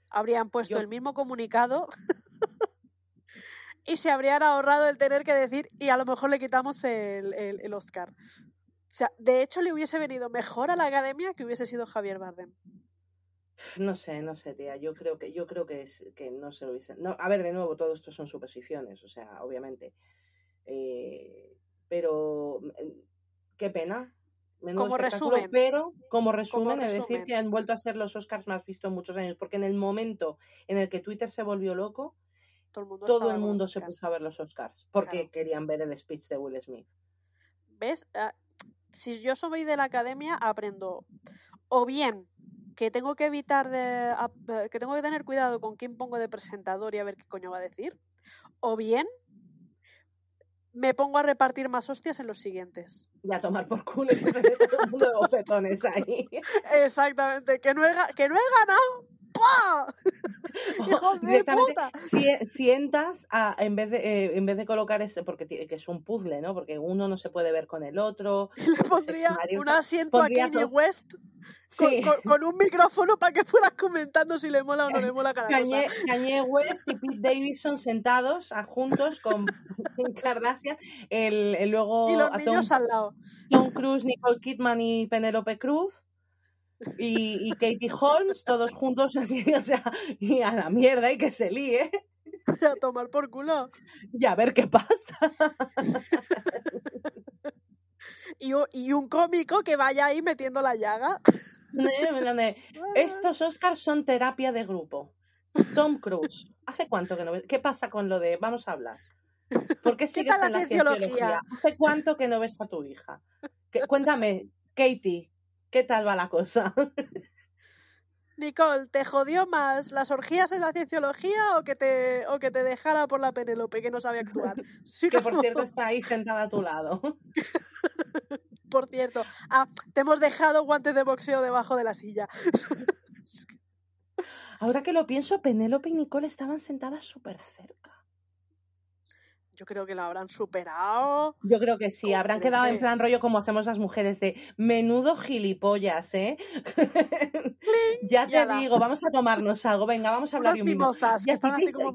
Habrían puesto el mismo comunicado y se habrían ahorrado el tener que decir y a lo mejor le quitamos el, el, el Oscar. O sea, de hecho le hubiese venido mejor a la academia que hubiese sido Javier Bardem. No sé, no sé, tía. Yo creo que, yo creo que es que no se lo dicen. No, a ver, de nuevo, todo esto son suposiciones, o sea, obviamente. Eh, pero mm, qué pena. como resumen. Pero como resumen, es decir que han vuelto a ser los Oscars más vistos en muchos años, porque en el momento en el que Twitter se volvió loco, todo el mundo, se puso a ver los Oscars, porque querían ver el speech de Will Smith. ¿Ves? Ah, si yo soy de la academia, aprendo o bien que tengo que evitar de, que tengo que tener cuidado con quién pongo de presentador y a ver qué coño va a decir, o bien me pongo a repartir más hostias en los siguientes. Y a tomar por culo y se todo el mundo de bofetones ahí. Exactamente, que no he, que no he ganado. ¡Pah! ¡Hijo de puta! Si, sientas a, en vez de eh, en vez de colocar ese, porque que es un puzzle, ¿no? Porque uno no se puede ver con el otro. Le pondría un asiento a Kanye West con, un micrófono para que fueras comentando si le mola o no le mola cada Kanye, Kanye West y Pete Davidson sentados juntos con Kardashian, el, el luego y los niños al lado. Tom Cruise, Nicole Kidman y Penélope Cruz. Y, y, Katie Holmes, todos juntos así, o sea, y a la mierda y que se líe. A tomar por culo. Y a ver qué pasa. y, y un cómico que vaya ahí metiendo la llaga. Estos Oscars son terapia de grupo. Tom Cruise. ¿Hace cuánto que no ves? ¿Qué pasa con lo de vamos a hablar? ¿Por qué sigues en la cienciología? ¿Hace cuánto que no ves a tu hija? cuéntame, Katie, ¿qué tal va la cosa? Nicole, ¿te jodió más las orgías en la cienciología o que te, o que te dejara por la Penélope que no sabe actuar? que por cierto está ahí sentada a tu lado. por cierto. Ah, te hemos dejado guantes de boxeo debajo de la silla. Ahora que lo pienso, Penélope y Nicole estaban sentadas súper cerca. Yo creo que la habrán superado. Yo creo que sí, habrán quedado en plan rollo como hacemos las mujeres de menudo gilipollas, ¿eh? ya te digo, vamos a tomarnos algo, venga, vamos a hablar un minuto.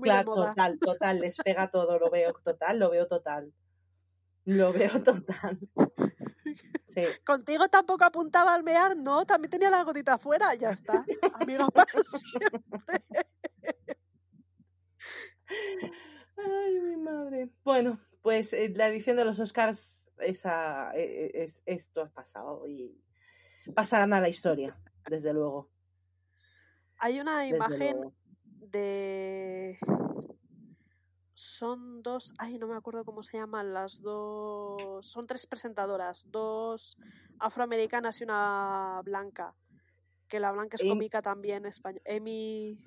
claro, total, total, les pega todo, lo veo total, lo veo total. Lo veo total. Contigo tampoco apuntaba al mear, no, también tenía la gotita afuera, ya está. Amiga para siempre. Ay, mi madre. Bueno, pues eh, la edición de los Oscars, esa, eh, eh, es, esto ha pasado y pasarán a la historia, desde luego. Hay una desde imagen luego. de. Son dos. Ay, no me acuerdo cómo se llaman las dos. Son tres presentadoras. Dos afroamericanas y una blanca. Que la blanca es Em- cómica también española. Emi.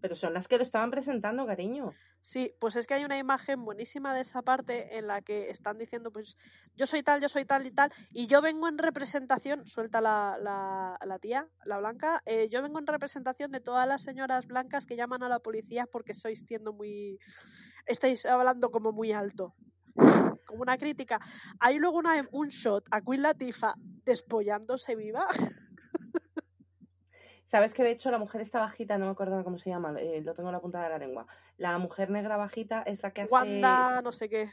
Pero son las que lo estaban presentando, cariño. Sí, pues es que hay una imagen buenísima de esa parte en la que están diciendo, pues yo soy tal, yo soy tal y tal, y yo vengo en representación, suelta la, la, la tía, la blanca, eh, yo vengo en representación de todas las señoras blancas que llaman a la policía porque sois siendo muy, estáis hablando como muy alto. Como una crítica. Hay luego una, un shot a Queen Latifah despollándose viva. Sabes que de hecho la mujer está bajita, no me acuerdo cómo se llama, eh, lo tengo en la punta de la lengua. La mujer negra bajita es la que hace. Wanda, no sé qué.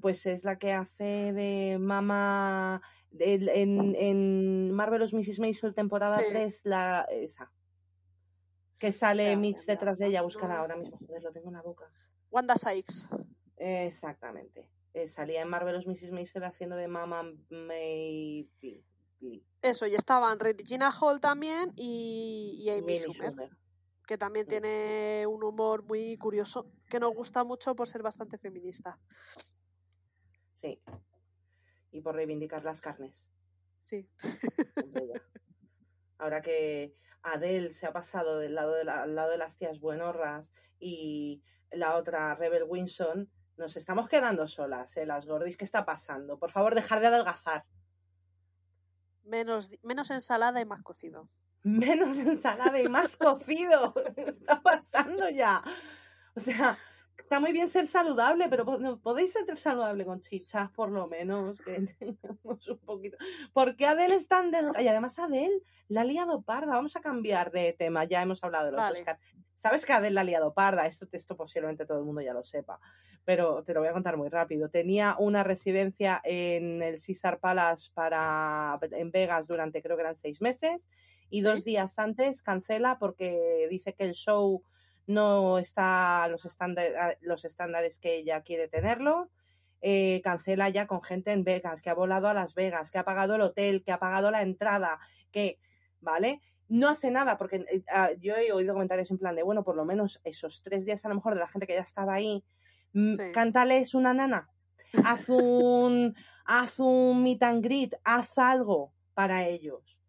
Pues es la que hace de mamá en, en Marvelous Mrs. Maisel temporada Sí. 3, la, esa. Que sale Ya, Mitch ya, detrás de ella, búscala no. ahora mismo, joder, lo tengo en la boca. Wanda Sykes. Exactamente. Eh, salía en Marvelous Mrs. Maisel haciendo de mamá May... Eso, y estaban Regina Hall también y, y Amy Schumer. Schumer. que también Mm. tiene un humor muy curioso, que nos gusta mucho por ser bastante feminista. Sí. Y por reivindicar las carnes. Sí. Ahora que Adele se ha pasado del lado de la- al lado de las tías buenorras y la otra Rebel Winson, nos estamos quedando solas, ¿eh? Las gordis, ¿qué está pasando? Por favor, dejar de adelgazar. Menos, menos ensalada y más cocido. Menos ensalada y más cocido. ¿Qué está pasando ya? O sea, está muy bien ser saludable, pero podéis ser saludable con chichas, por lo menos, que tengamos un poquito. ¿Por qué Adele es tan delgada? Y además Adele la ha liado parda. Vamos a cambiar de tema, ya hemos hablado de los Vale. Oscar. Sabes que Adele la ha liado parda, esto, esto posiblemente todo el mundo ya lo sepa, pero te lo voy a contar muy rápido. Tenía una residencia en el Caesar Palace para, en Vegas durante creo que eran seis meses y dos días antes cancela porque dice que el show no está a los, estándar- a los estándares que ella quiere tenerlo. Eh, cancela ya con gente en Vegas, que ha volado a Las Vegas, que ha pagado el hotel, que ha pagado la entrada, que, ¿vale? No hace nada, porque eh, ah, yo he oído comentarios en plan de, bueno, por lo menos esos tres días a lo mejor de la gente que ya estaba ahí, mm, Sí. cántales una nana, haz un, haz un meet and greet, haz algo para ellos,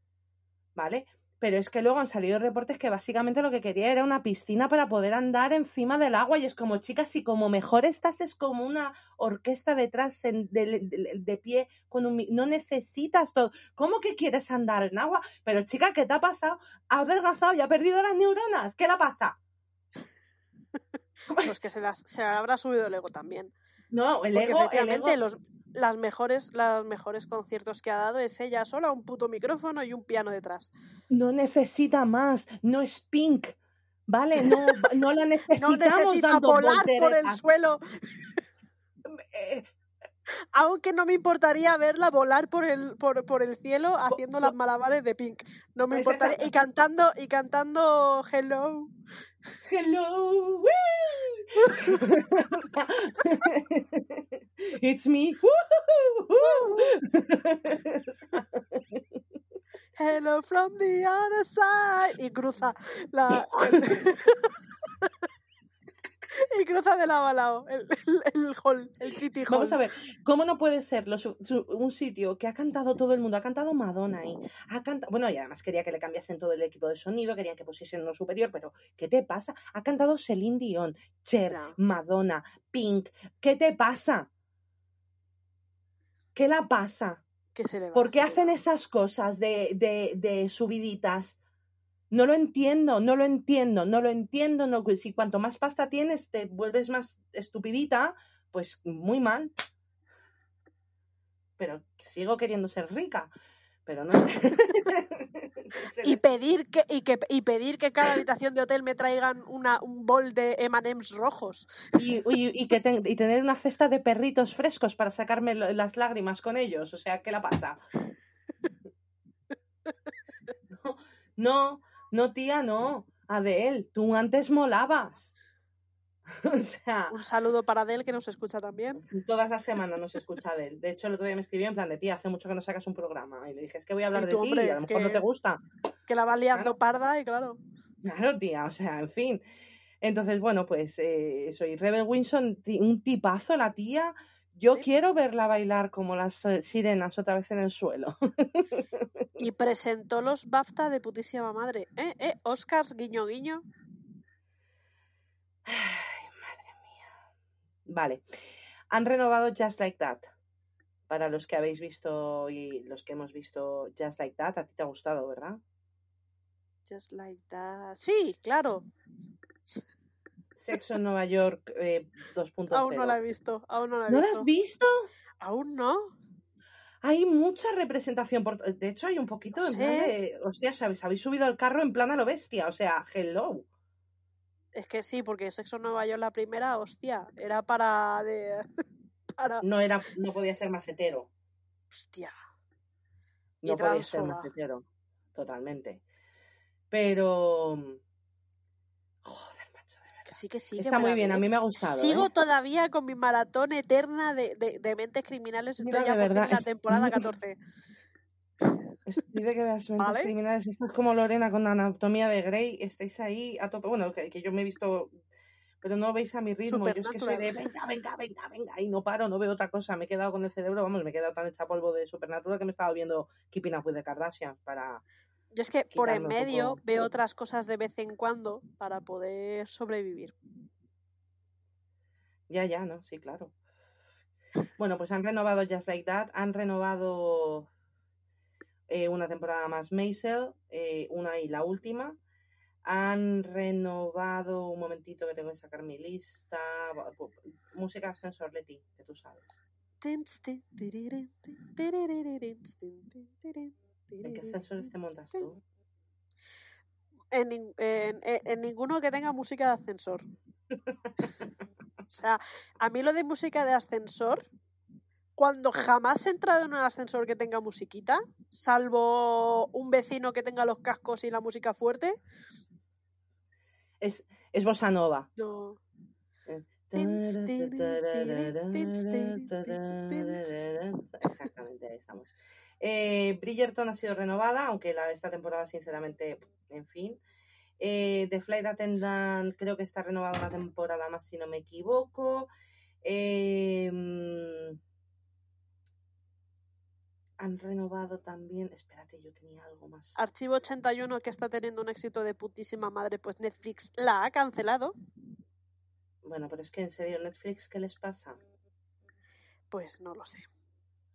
¿vale? Pero es que luego han salido reportes que básicamente lo que quería era una piscina para poder andar encima del agua y es como, chicas, si como mejor estás es como una orquesta detrás en- de, de- de pie con un... No necesitas todo. ¿Cómo que quieres andar en agua? Pero chica, ¿qué te ha pasado? Ha adelgazado y ha perdido las neuronas. ¿Qué le pasa? Pues que se, las, se habrá subido el ego también. No, el Porque ego, el ego... los, las mejores, los mejores conciertos que ha dado es ella sola, un puto micrófono y un piano detrás. no necesita más, no es pink, ¿vale? No, no la No necesitamos necesita dando volar por el suelo, Eh, aunque no me importaría verla volar por el, por, por el cielo haciendo las malabares de Pink. No me importaría. Y cantando, y cantando Hello. hello, it's me. Hello from the other side. Y cruza la. el- y cruza de lado a lado el, el, el hall, el City Hall. Vamos a ver, ¿cómo no puede ser su- un sitio que ha cantado todo el mundo? Ha cantado Madonna ahí. Ha cantado, bueno, y además quería que le cambiasen todo el equipo de sonido, querían que pusiesen uno superior, pero ¿qué te pasa? Ha cantado Celine Dion, Cher. Madonna, Pink. ¿Qué te pasa? ¿Qué la pasa? Que se le va, ¿Por qué se le hacen va. esas cosas de, de, de subiditas? No lo entiendo, no lo entiendo, no lo entiendo. No, pues si cuanto más pasta tienes, te vuelves más estupidita, pues muy mal. Pero sigo queriendo ser rica, pero no sé. Y pedir que, y que y pedir que cada habitación de hotel me traigan una, un bol de M&M's rojos. y, y- que ten- y tener una cesta de perritos frescos para sacarme las lágrimas con ellos. O sea, ¿qué la pasa? No, no, no, tía, no. Adele, tú antes molabas. O sea, Un saludo para Adele que nos escucha también. todas las semanas nos escucha Adele. De hecho, el otro día me escribió en plan de tía, hace mucho que no sacas un programa. Y le dije, es que voy a hablar de ti y a lo mejor no te gusta. Que la va liando Claro. parda y claro. Claro, tía, o sea, en fin. Entonces, bueno, pues eh, soy Rebel Wilson, un tipazo la tía. Yo quiero verla bailar como las eh, sirenas otra vez en el suelo. y presentó los BAFTA de putísima madre. ¿Eh? ¿Eh? Oscars, guiño, guiño. Ay, madre mía. Vale. Han renovado Just Like That. Para los que habéis visto y los que hemos visto Just Like That, a ti te ha gustado, ¿verdad? Just Like That. Sí, claro. Sexo en Nueva York eh, 2.0. Aún no la he visto. Aún no la he ¿No visto. la has visto? Aún no. Hay mucha representación. Por... De hecho, hay un poquito en Sí. plan de. Hostia, ¿sabes? Habéis subido al carro en plan a lo bestia. O sea, hello. Es que sí, porque Sexo en Nueva York la primera, hostia, era para de para No era, no podía ser más hetero. hostia. No Y podía ser más hetero. Totalmente. Pero. Joder, macho, de Que verdad. Sí, que sí. que Está me muy bien, a mí me ha gustado. Sigo ¿eh? todavía con mi maratón eterna de, de, de mentes criminales. Estoy Mira, ya por fin la es- temporada 14. Estoy de que veas mentes ¿Vale? criminales. Esto es como Lorena con Anatomía de Grey. Estáis ahí a tope. Bueno, que, que yo me he visto. Pero no veis a mi ritmo. Yo es que soy de venga, venga, venga, venga. Y no paro, no veo otra cosa. Me he quedado con el cerebro, vamos, me he quedado tan hecha polvo de Supernatural que me estaba viendo Keeping Up with the Kardashians para. Yo es que por en medio poco- veo otras cosas de vez en cuando para poder sobrevivir. Ya, ya, ¿no? Sí, claro. Bueno, pues han renovado Just Like That, han renovado eh, una temporada más Maisel, eh, una y la última. Han renovado, un momentito que tengo que sacar mi lista, música ascensor Leti, que tú sabes. ¿En qué ascensores te montas tú? En, nin- en- en- en ninguno que tenga música de ascensor. O sea, a mí lo de música de ascensor, cuando jamás he entrado en un ascensor que tenga musiquita, salvo un vecino que tenga los cascos y la música fuerte, Es, es Bossa Nova. no. Exactamente, ahí estamos. Eh, Bridgerton ha sido renovada, aunque la, esta temporada, sinceramente, en fin. Eh, The Flight Attendant creo que está renovada una temporada más, si no me equivoco. Eh, mm, han renovado también. Espérate, yo tenía algo más. Archivo 81, que está teniendo un éxito de putísima madre, pues Netflix la ha cancelado. Bueno, pero es que en serio, Netflix, ¿qué les pasa? Pues no lo sé.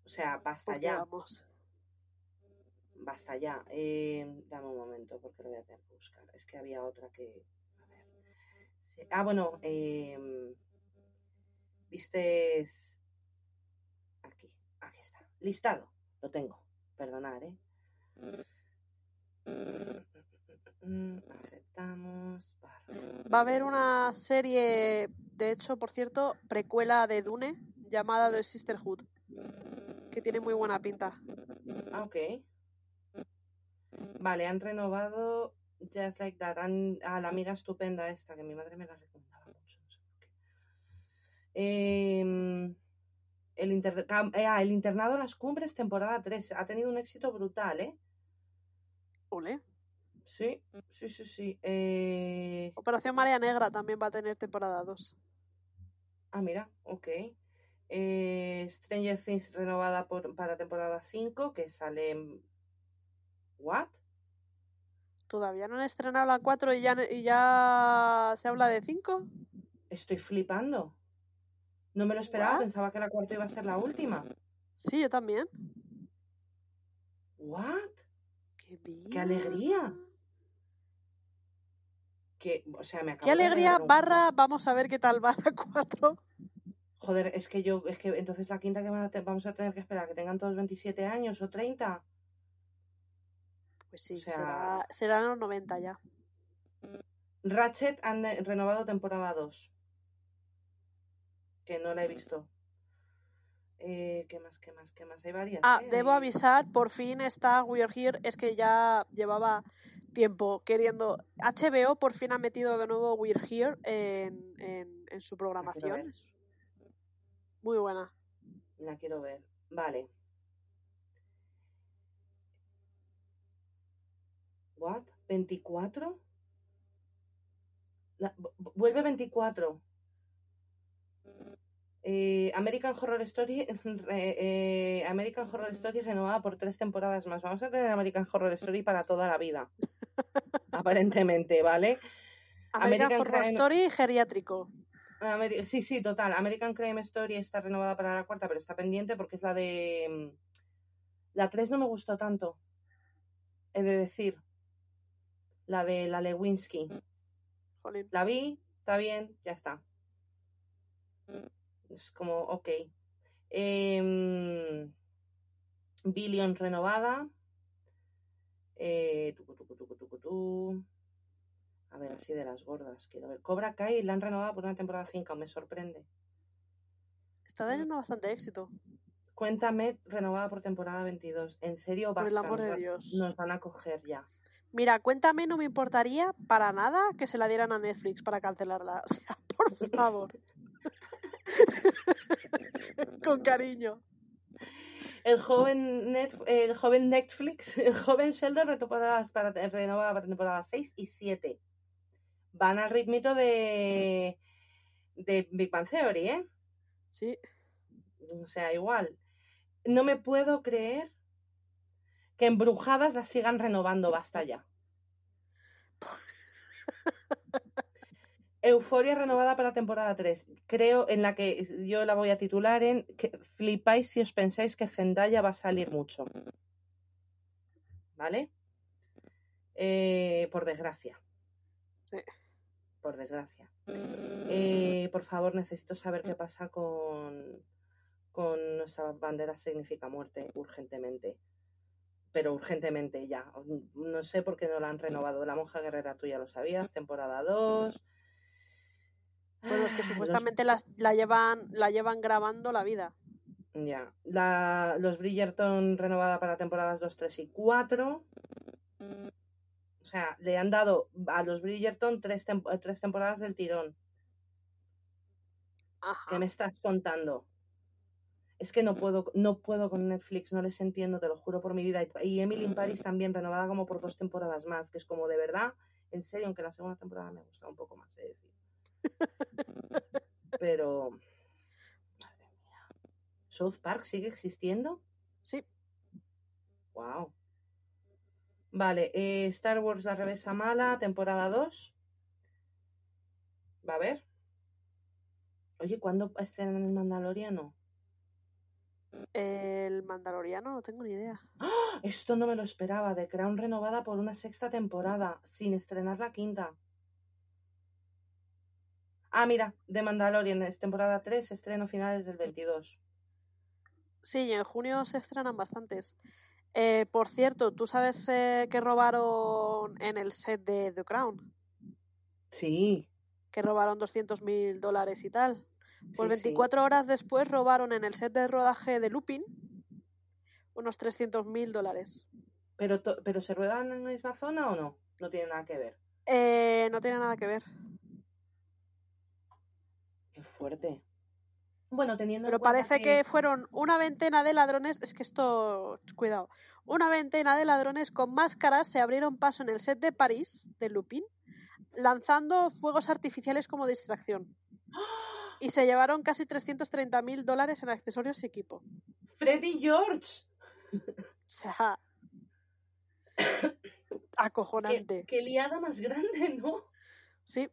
O sea, basta porque ya. vamos. Basta ya. Eh, dame un momento porque lo voy a tener que buscar. Es que había otra que. A ver. Sí. Ah, bueno. Eh, Viste. Aquí. Aquí está. Listado. Lo tengo. Perdonar, ¿eh? Aceptamos. Va a haber una serie, de hecho, por cierto, precuela de Dune, llamada The Sisterhood, que tiene muy buena pinta. Ah, ok. Vale, han renovado Just Like That. Han, a la amiga estupenda esta, que mi madre me la recomendaba mucho, no sé por qué. Em, el, inter- eh, ah, el internado Las Cumbres, temporada 3. Ha tenido un éxito brutal, ¿eh? Ole. Sí, sí, sí, sí. Eh, Operación Marea Negra también va a tener temporada 2. Ah, mira, ok. Eh, Stranger Things renovada por, para temporada 5, que sale... ¿What? Todavía no han estrenado la 4 y ya, y ya se habla de 5. Estoy flipando. No me lo esperaba, What? pensaba que la cuarta iba a ser la última. Sí, yo también. ¿What? ¡Qué, bien! ¡Qué alegría! Que, o sea, me acabo ¡Qué de alegría! un- Barra, vamos a ver qué tal va la 4. Joder, es que yo, es que entonces la quinta que van a te- vamos a tener que esperar, que tengan todos 27 años o 30. Pues sí, O sea- será, serán los 90 ya. Ratchet han eh, renovado temporada 2. Que no la he visto. Eh, ¿Qué más, qué más, qué más? Hay varias. Ah, ¿eh? debo Hay- avisar, por fin está We're Here. Es que ya llevaba tiempo queriendo. HBO por fin ha metido de nuevo We're Here en, en- en su programación. Muy buena. La quiero ver. Vale. ¿What? ¿24? La- vu- vuelve 24. Eh, American Horror Story re- eh, American Horror Story renovada por tres temporadas más. Vamos a tener American Horror Story para toda la vida. Aparentemente, ¿vale? American, American Horror Crime- Story geriátrico. Ameri- sí, sí, total. American Crime Story está renovada para la cuarta, pero está pendiente porque es la de. mm, La 3 no me gustó tanto. He de decir. La de la Lewinsky. Jolín. La vi, está bien, ya está. Es como, ok. Em, Billion renovada. Eh, tucu, tucu, tucu, tucu, tu. A ver, así de las gordas. Quiero ver. Cobra Kai la han renovado por una temporada 5, me sorprende. Está teniendo bastante éxito. Cuéntame, renovada por temporada 22. En serio, Por el basta. amor nos, de va- Dios. nos van a coger ya. Mira, cuéntame, no me importaría para nada que se la dieran a Netflix para cancelarla. O sea, por favor. Con cariño. El joven, Net- el joven Netflix, el joven Sheldon retemporadas para, renovada para temporada 6 y 7. Van al ritmito de, de Big Bang Theory, ¿eh? Sí. O sea, igual. No me puedo creer que embrujadas las sigan renovando, basta ya. Euforia renovada para temporada 3. Creo en la que yo la voy a titular en que flipáis si os pensáis que Zendaya va a salir mucho. ¿Vale? Eh, por desgracia. Sí. Por desgracia. Eh, por favor, necesito saber qué pasa con, con nuestra bandera significa muerte urgentemente. Pero urgentemente ya. No sé por qué no la han renovado. La monja guerrera, tú ya lo sabías, temporada 2. Bueno, es que Ah, los- supuestamente las, la, llevan, la llevan grabando la vida. Ya. La, los Bridgerton renovada para temporadas 2, 3 y 4. O sea, le han dado a los Bridgerton tres, tem- tres temporadas del tirón. Ajá. ¿Qué me estás contando? Es que no puedo, no puedo con Netflix, no les entiendo, te lo juro por mi vida. Y Emily in Paris también renovada como por dos temporadas más, que es como de verdad, en serio, aunque la segunda temporada me gusta un poco más, he de decir. Pero, madre mía. ¿South Park sigue existiendo? Sí. Wow. Vale, eh, Star Wars La Revesa Mala, temporada 2. Va a ver. Oye, ¿cuándo estrenan el Mandaloriano? El Mandaloriano, no tengo ni idea. ¡Ah! Esto no me lo esperaba. The Crown renovada por una sexta temporada, sin estrenar la quinta. Ah, mira, The Mandalorian es temporada 3, estreno finales del 22. Sí, en junio se estrenan bastantes. Eh, por cierto, ¿tú sabes eh, que robaron en el set de The Crown? Sí. Que robaron 200 mil dólares y tal. Pues sí, sí. 24 horas después robaron en el set de rodaje de Lupin unos 300 mil dólares. Pero, ¿Pero se ruedan en la misma zona o no? No tiene nada que ver. Eh, no tiene nada que ver. Qué fuerte. Bueno, teniendo en Pero parece que fueron una veintena de ladrones, es que esto, cuidado, una veintena de ladrones con máscaras se abrieron paso en el set de París, de Lupin, lanzando fuegos artificiales como distracción. Y se llevaron casi 330 mil dólares en accesorios y equipo. Freddy George. O sea, acojonante. qué liada más grande, ¿no? Sí,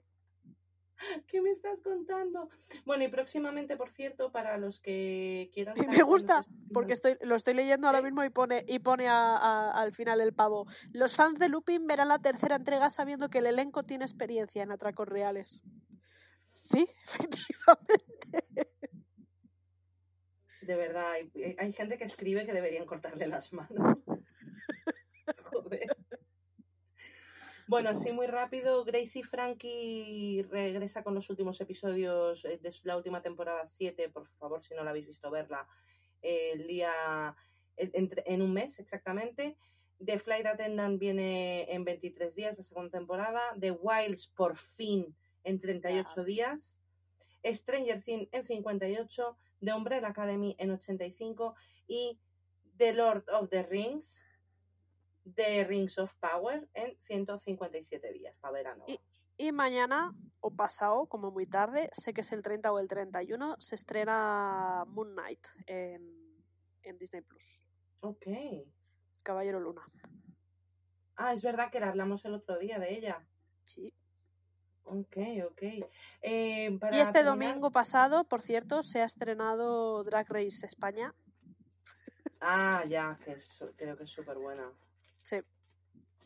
¿Qué me estás contando? Bueno, y próximamente, por cierto, para los que quieran Y saber me gusta, porque estoy, lo estoy leyendo ahora mismo y pone, y pone a- a- al final el pavo. Los fans de Lupin verán la tercera entrega sabiendo que el elenco tiene experiencia en atracos reales. Sí, efectivamente. De verdad, hay, hay gente que escribe que deberían cortarle las manos. Joder. Bueno, así muy rápido, Gracie Frankie regresa con los últimos episodios eh, de la última temporada 7, por favor, si no la habéis visto verla, eh, el día, en un mes exactamente. The Flight Attendant viene en 23 días, la segunda temporada. The Wilds, por fin, en 38 Yes. días. Stranger Things en 58. The Umbrella Academy en 85. Y The Lord of the Rings, The Rings of Power en 157 días, para verano. Y- Y mañana o pasado, como muy tarde, sé que es el 30 o el 31, se estrena Moon Knight en, en Disney Plus. Ok. Caballero Luna. Ah, es verdad que la hablamos el otro día de ella. Sí. Ok, ok. Eh, para Y este terminar- domingo pasado, por cierto, se ha estrenado Drag Race España. Ah, ya, que es- creo que es súper buena. Sí.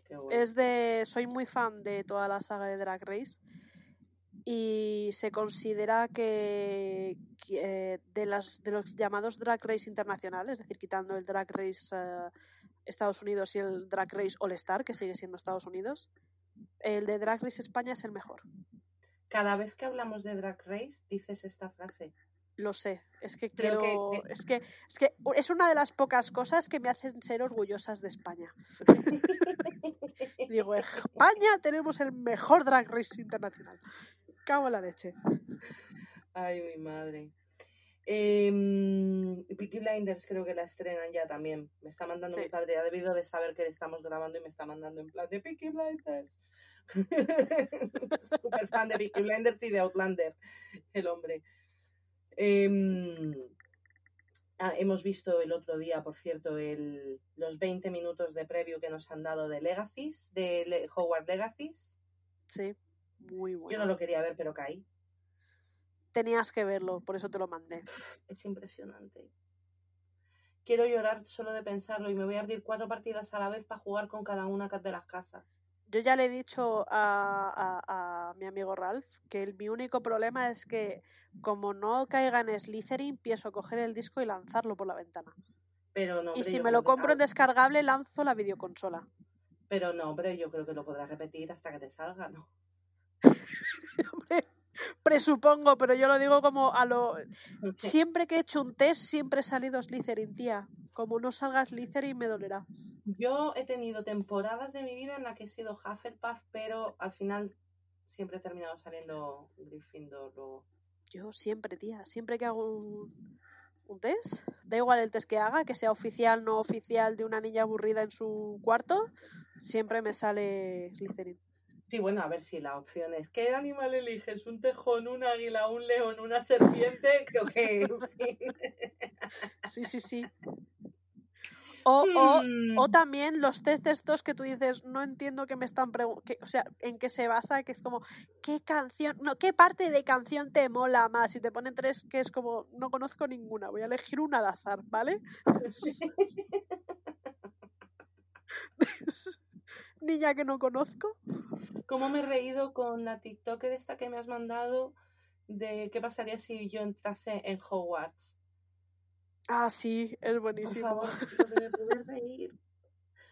Qué bueno. Es de. Soy muy fan de toda la saga de Drag Race. Y se considera que, que, eh, de, las, de los llamados Drag Race internacionales, es decir, quitando el Drag Race eh, Estados Unidos y el Drag Race All Star, que sigue siendo Estados Unidos, el de Drag Race España es el mejor. Cada vez que hablamos de Drag Race, dices esta frase. Lo sé, es que Creo que- quiero, que- es que es que es una de las pocas cosas que me hacen ser orgullosas de España. Digo, España tenemos el mejor drag race internacional. Cago en la leche. Ay, mi madre. Eh, Peaky Blinders creo que la estrenan ya también. Me está mandando Sí. mi padre, ha debido de saber que le estamos grabando y me está mandando en plan de Peaky Blinders. Super fan de Peaky Blinders y de Outlander, el hombre. Em, ah, hemos visto el otro día, por cierto, el, los 20 minutos de preview que nos han dado de Legacies, de Le- Howard Legacies. Sí, muy Yo bueno. no lo quería ver, pero caí. Tenías que verlo, por eso te lo mandé. Es impresionante. Quiero llorar solo de pensarlo y me voy a abrir cuatro partidas a la vez para jugar con cada una de las casas. Yo ya le he dicho a, a- a mi amigo Ralph que el, mi único problema es que como no caiga en Slytherin, pienso coger el disco y lanzarlo por la ventana. Pero no, y si me lo que compro en descargable, lanzo la videoconsola. Pero no, hombre, yo creo que lo podrás repetir hasta que te salga, ¿no? Hombre, presupongo, pero yo lo digo como a lo... Siempre que he hecho un test, siempre he salido Slytherin, tía. Como no salga Slytherin, me dolerá. Yo he tenido temporadas de mi vida en las que he sido Hufflepuff, pero al final siempre he terminado saliendo Gryffindor. Yo siempre, tía, siempre que hago un, un test, da igual el test que haga, que sea oficial, no oficial, de una niña aburrida en su cuarto, siempre me sale Slytherin. Sí, bueno, a ver si la opción es ¿qué animal eliges? ¿Un tejón, un águila, un león, una serpiente? Creo que, en fin. Sí, sí, sí. O, o, Mm. o también los test estos que tú dices, no entiendo que me están preguntando, o sea, en qué se basa, que es como, ¿qué canción, no, qué parte de canción te mola más? Y te ponen tres que es como, no conozco ninguna, voy a elegir una al azar, ¿vale? Niña que no conozco. ¿Cómo me he reído con la TikToker esta que me has mandado de qué pasaría si yo entrase en Hogwarts? Ah, sí, es Por buenísimo. favor, lo que me pude reír.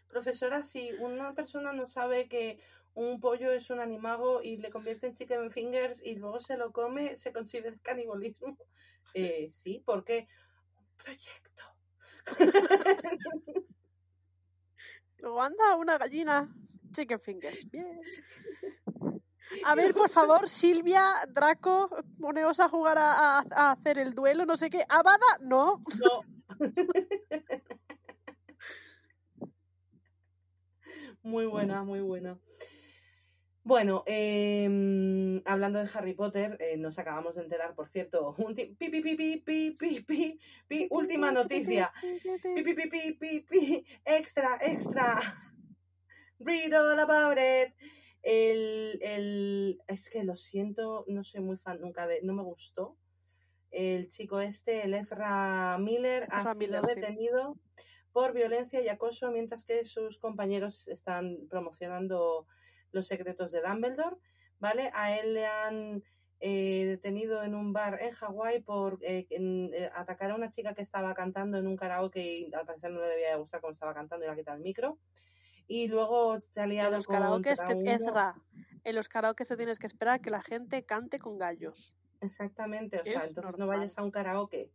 Profesora, si una persona no sabe que un pollo es un animago y le convierte en chicken fingers y luego se lo come, ¿se considera canibalismo? Eh, sí, porque un proyecto. Luego anda una gallina. Chicken fingers. Bien. A ver, por favor, Silvia, Draco, poneos a jugar a, hacer el duelo, no sé qué. Abada, no. No. muy buena, muy buena. Bueno, hablando de Harry Potter, nos acabamos de enterar, por cierto, pi, pi, pi, pi, pi! última noticia. Pi, pi, pi, pi, pi, extra, extra. Read all about it. El, el, es que lo siento, no soy muy fan nunca de, no me gustó. El chico este, el Ezra Miller, ha sido sí. detenido por violencia y acoso mientras que sus compañeros están promocionando los secretos de Dumbledore, ¿vale? A él le han eh, detenido en un bar en Hawái por eh, en- eh, atacar a una chica que estaba cantando en un karaoke y al parecer no le debía de gustar cómo estaba cantando y le ha quitado el micro. Y luego se ha En liado los karaokes, te, Ezra, en los karaokes te tienes que esperar que la gente cante con gallos. Exactamente, o sea, Es entonces no vayas a un karaoke.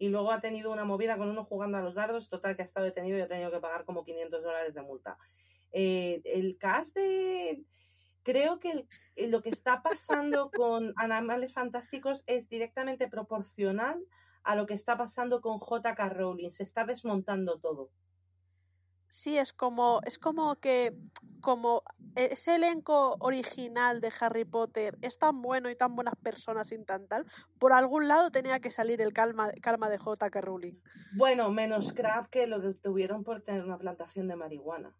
Y luego ha tenido una movida con uno jugando a los dardos, total que ha estado detenido y ha tenido que pagar como 500 dólares de multa. Eh, el cast de... Creo que el- eh, lo que está pasando con Animales Fantásticos es directamente proporcional a lo que está pasando con JK Rowling. Se está desmontando todo. Sí, es como, es como que como ese elenco original de Harry Potter es tan bueno y tan buenas personas y tan tal, por algún lado tenía que salir el calma, calma de J.K. Rowling. Bueno, menos Crab que lo detuvieron por tener una plantación de marihuana.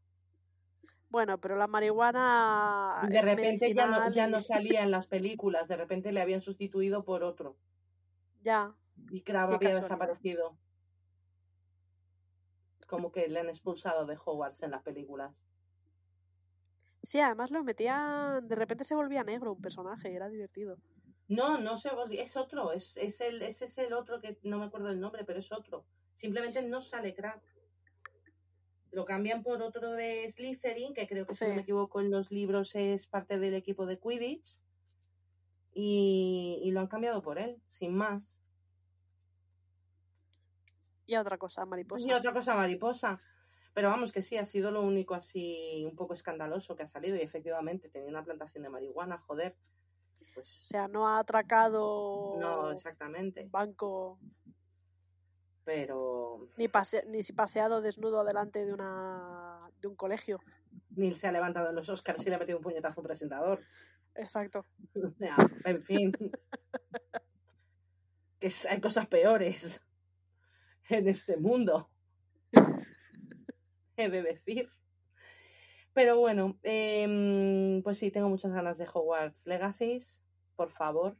Bueno, pero la marihuana. De repente ya no, ya no salía en las películas, de repente le habían sustituido por otro. Ya. Y Crab había desaparecido como que le han expulsado de Hogwarts en las películas. Sí, además lo metían, de repente se volvía negro un personaje y era divertido. No, no se volvía, es otro, es, es el, ese es el otro que no me acuerdo el nombre, pero es otro. Simplemente no sale crack. Lo cambian por otro de Slytherin, que creo que si no me equivoco en los libros es parte del equipo de Quidditch. Y, y lo han cambiado por él, sin más. Y otra cosa mariposa. Y otra cosa mariposa. Pero vamos que sí, ha sido lo único así un poco escandaloso que ha salido y efectivamente tenía una plantación de marihuana, joder. Pues... O sea, no ha atracado. No, exactamente. Banco. Pero. Ni, pase... ni paseado desnudo delante de una de un colegio. Ni se ha levantado en los Oscars y le ha metido un puñetazo a un presentador. Exacto. O sea, en fin. que hay cosas peores en este mundo. He de decir. Pero bueno, em, pues sí, tengo muchas ganas de Hogwarts Legacies. Por favor.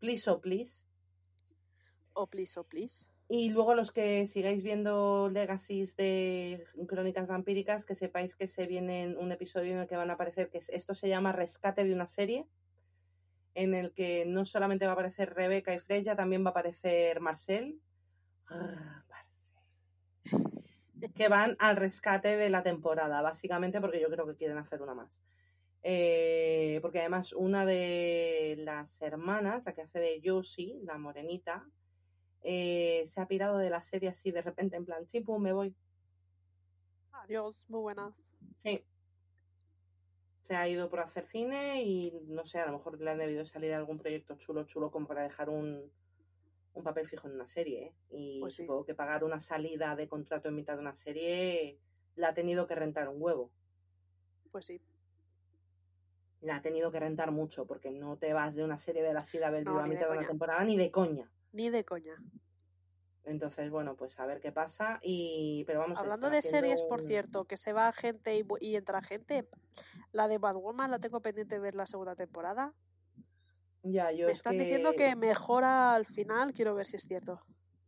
Please, oh please. Oh please, oh please. Y luego los que sigáis viendo Legacies de Crónicas Vampíricas, que sepáis que se viene un episodio en el que van a aparecer, que esto se llama Rescate de una serie, en el que no solamente va a aparecer Rebeca y Freya, también va a aparecer Marcel, que van al rescate de la temporada, básicamente porque yo creo que quieren hacer una más. Eh, porque además una de las hermanas, la que hace de Josie, la morenita, eh, se ha pirado de la serie así de repente, en plan, chipu, me voy. Adiós, muy buenas. Sí. Se ha ido por hacer cine y no sé, a lo mejor le han debido salir algún proyecto chulo, chulo como para dejar un, un papel fijo en una serie. ¿eh? Y pues supongo que pagar una salida de contrato en mitad de una serie la ha tenido que rentar un huevo. Pues sí. La ha tenido que rentar mucho, porque no te vas de una serie de la Sida del a mitad de, una temporada ni de coña. Ni de coña. Entonces, bueno, pues a ver qué pasa. Y, pero vamos Hablando de series, por cierto, que se va gente y, y, entra gente, la de Batwoman la tengo pendiente de ver la segunda temporada. Ya, yo Me están diciendo que mejora al final, quiero ver si es cierto.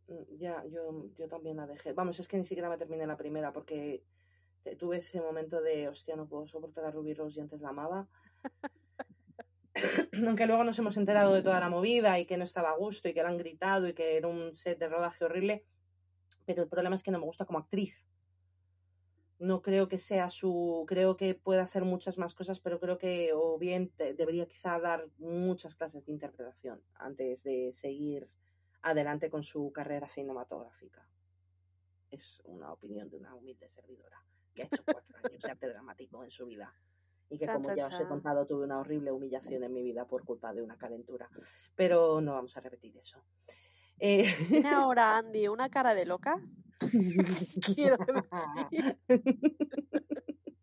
Mm, ya, yo, yo también la dejé. Vamos, es que ni siquiera me terminé la primera porque tuve ese momento de, hostia, no puedo soportar a Ruby Rose y antes la amaba. Aunque luego nos hemos enterado de toda la movida y que no estaba a gusto y que le han gritado y que era un set de rodaje horrible. Pero el problema es que no me gusta como actriz no creo que sea su, creo que puede hacer muchas más cosas, pero creo que o bien debería quizá dar muchas clases de interpretación antes de seguir adelante con su carrera cinematográfica. Es una opinión de una humilde servidora que ha hecho cuatro años de arte dramático en su vida y que como ya os he contado tuve una horrible humillación en mi vida por culpa de una calentura. Pero no vamos a repetir eso. Eh... ¿Tiene ahora Andy una cara de loca? Quiero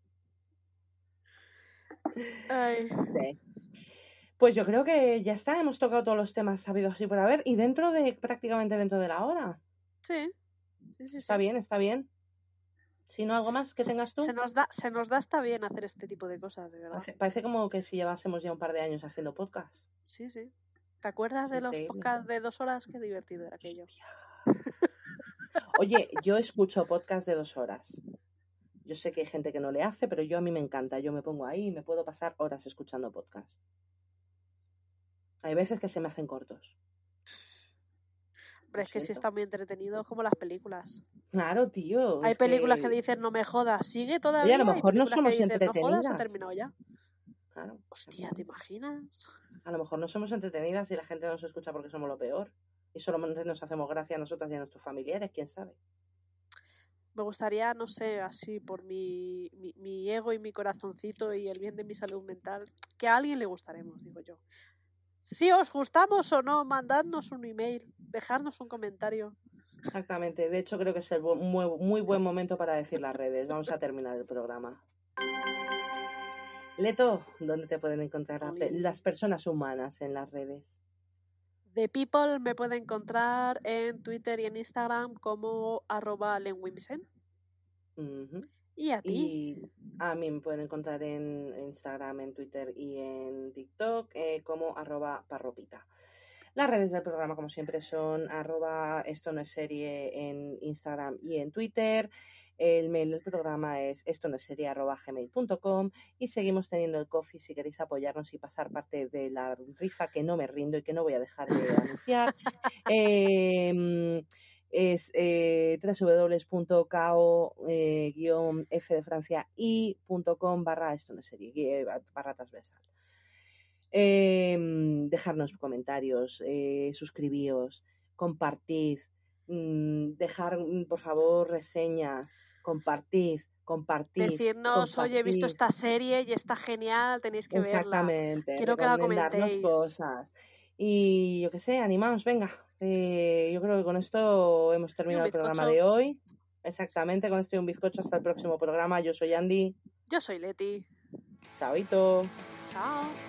Pues yo creo que ya está, hemos tocado todos los temas sabidos y por haber, y dentro de, prácticamente dentro de la hora. Sí. está bien, está bien. Si no, algo más que tengas tú. Se nos da, se nos da hasta bien hacer este tipo de cosas, de verdad. Parece, como que si llevásemos ya un par de años haciendo podcast. Sí, sí. ¿Te acuerdas de los podcasts de dos horas? Qué divertido era aquello. Oye, yo escucho podcast de dos horas. Yo sé que hay gente que no le hace, pero yo a mí me encanta. Yo me pongo ahí y me puedo pasar horas escuchando podcast. Hay veces que se me hacen cortos. Pero es que sí están muy entretenidos como las películas. Claro, tío. Hay películas que... dicen no me jodas, sigue todavía. Oye, a lo mejor no somos entretenidas. No ha terminado ya. Claro. Hostia, ¿te imaginas? A lo mejor no somos entretenidas y la gente no nos escucha porque somos lo peor. Y solamente nos hacemos gracia a nosotras y a nuestros familiares, quién sabe. Me gustaría, no sé, así por mi, mi, ego y mi corazoncito y el bien de mi salud mental, que a alguien le gustaremos, digo yo. Si os gustamos o no, mandadnos un email, dejadnos un comentario. Exactamente. De hecho, creo que es el muy, muy buen momento para decir las redes. Vamos a terminar el programa. Leto, ¿dónde te pueden encontrar las personas humanas en las redes? The People me puede encontrar en Twitter y en Instagram como arroba ¿Y a ti? Y a mí me pueden encontrar en Instagram, en Twitter y en TikTok eh, como arroba parropita. Las redes del programa, como siempre, son arroba esto no es serie en Instagram y en Twitter. El mail del programa es esto no es serie arroba gmail.com y seguimos teniendo el coffee si queréis apoyarnos y pasar parte de la rifa que no me rindo y que no voy a dejar de anunciar. Em, es eh, www.cao f de Francia y.com barra esto no es serie, barra transversal. Eh, dejarnos comentarios, eh, suscribíos, compartid, mm, dejar, mm, por favor, reseñas, compartid, compartid. Decirnos, oye, he visto esta serie y está genial, tenéis que Exactamente, verla. Quiero que la comentéis. cosas. Y yo qué sé, animaos, venga. Eh, yo creo que con esto hemos terminado el programa de hoy. Exactamente, con esto y un bizcocho hasta el próximo programa. Yo soy Andy. Yo soy Leti. Chaoito. Chao.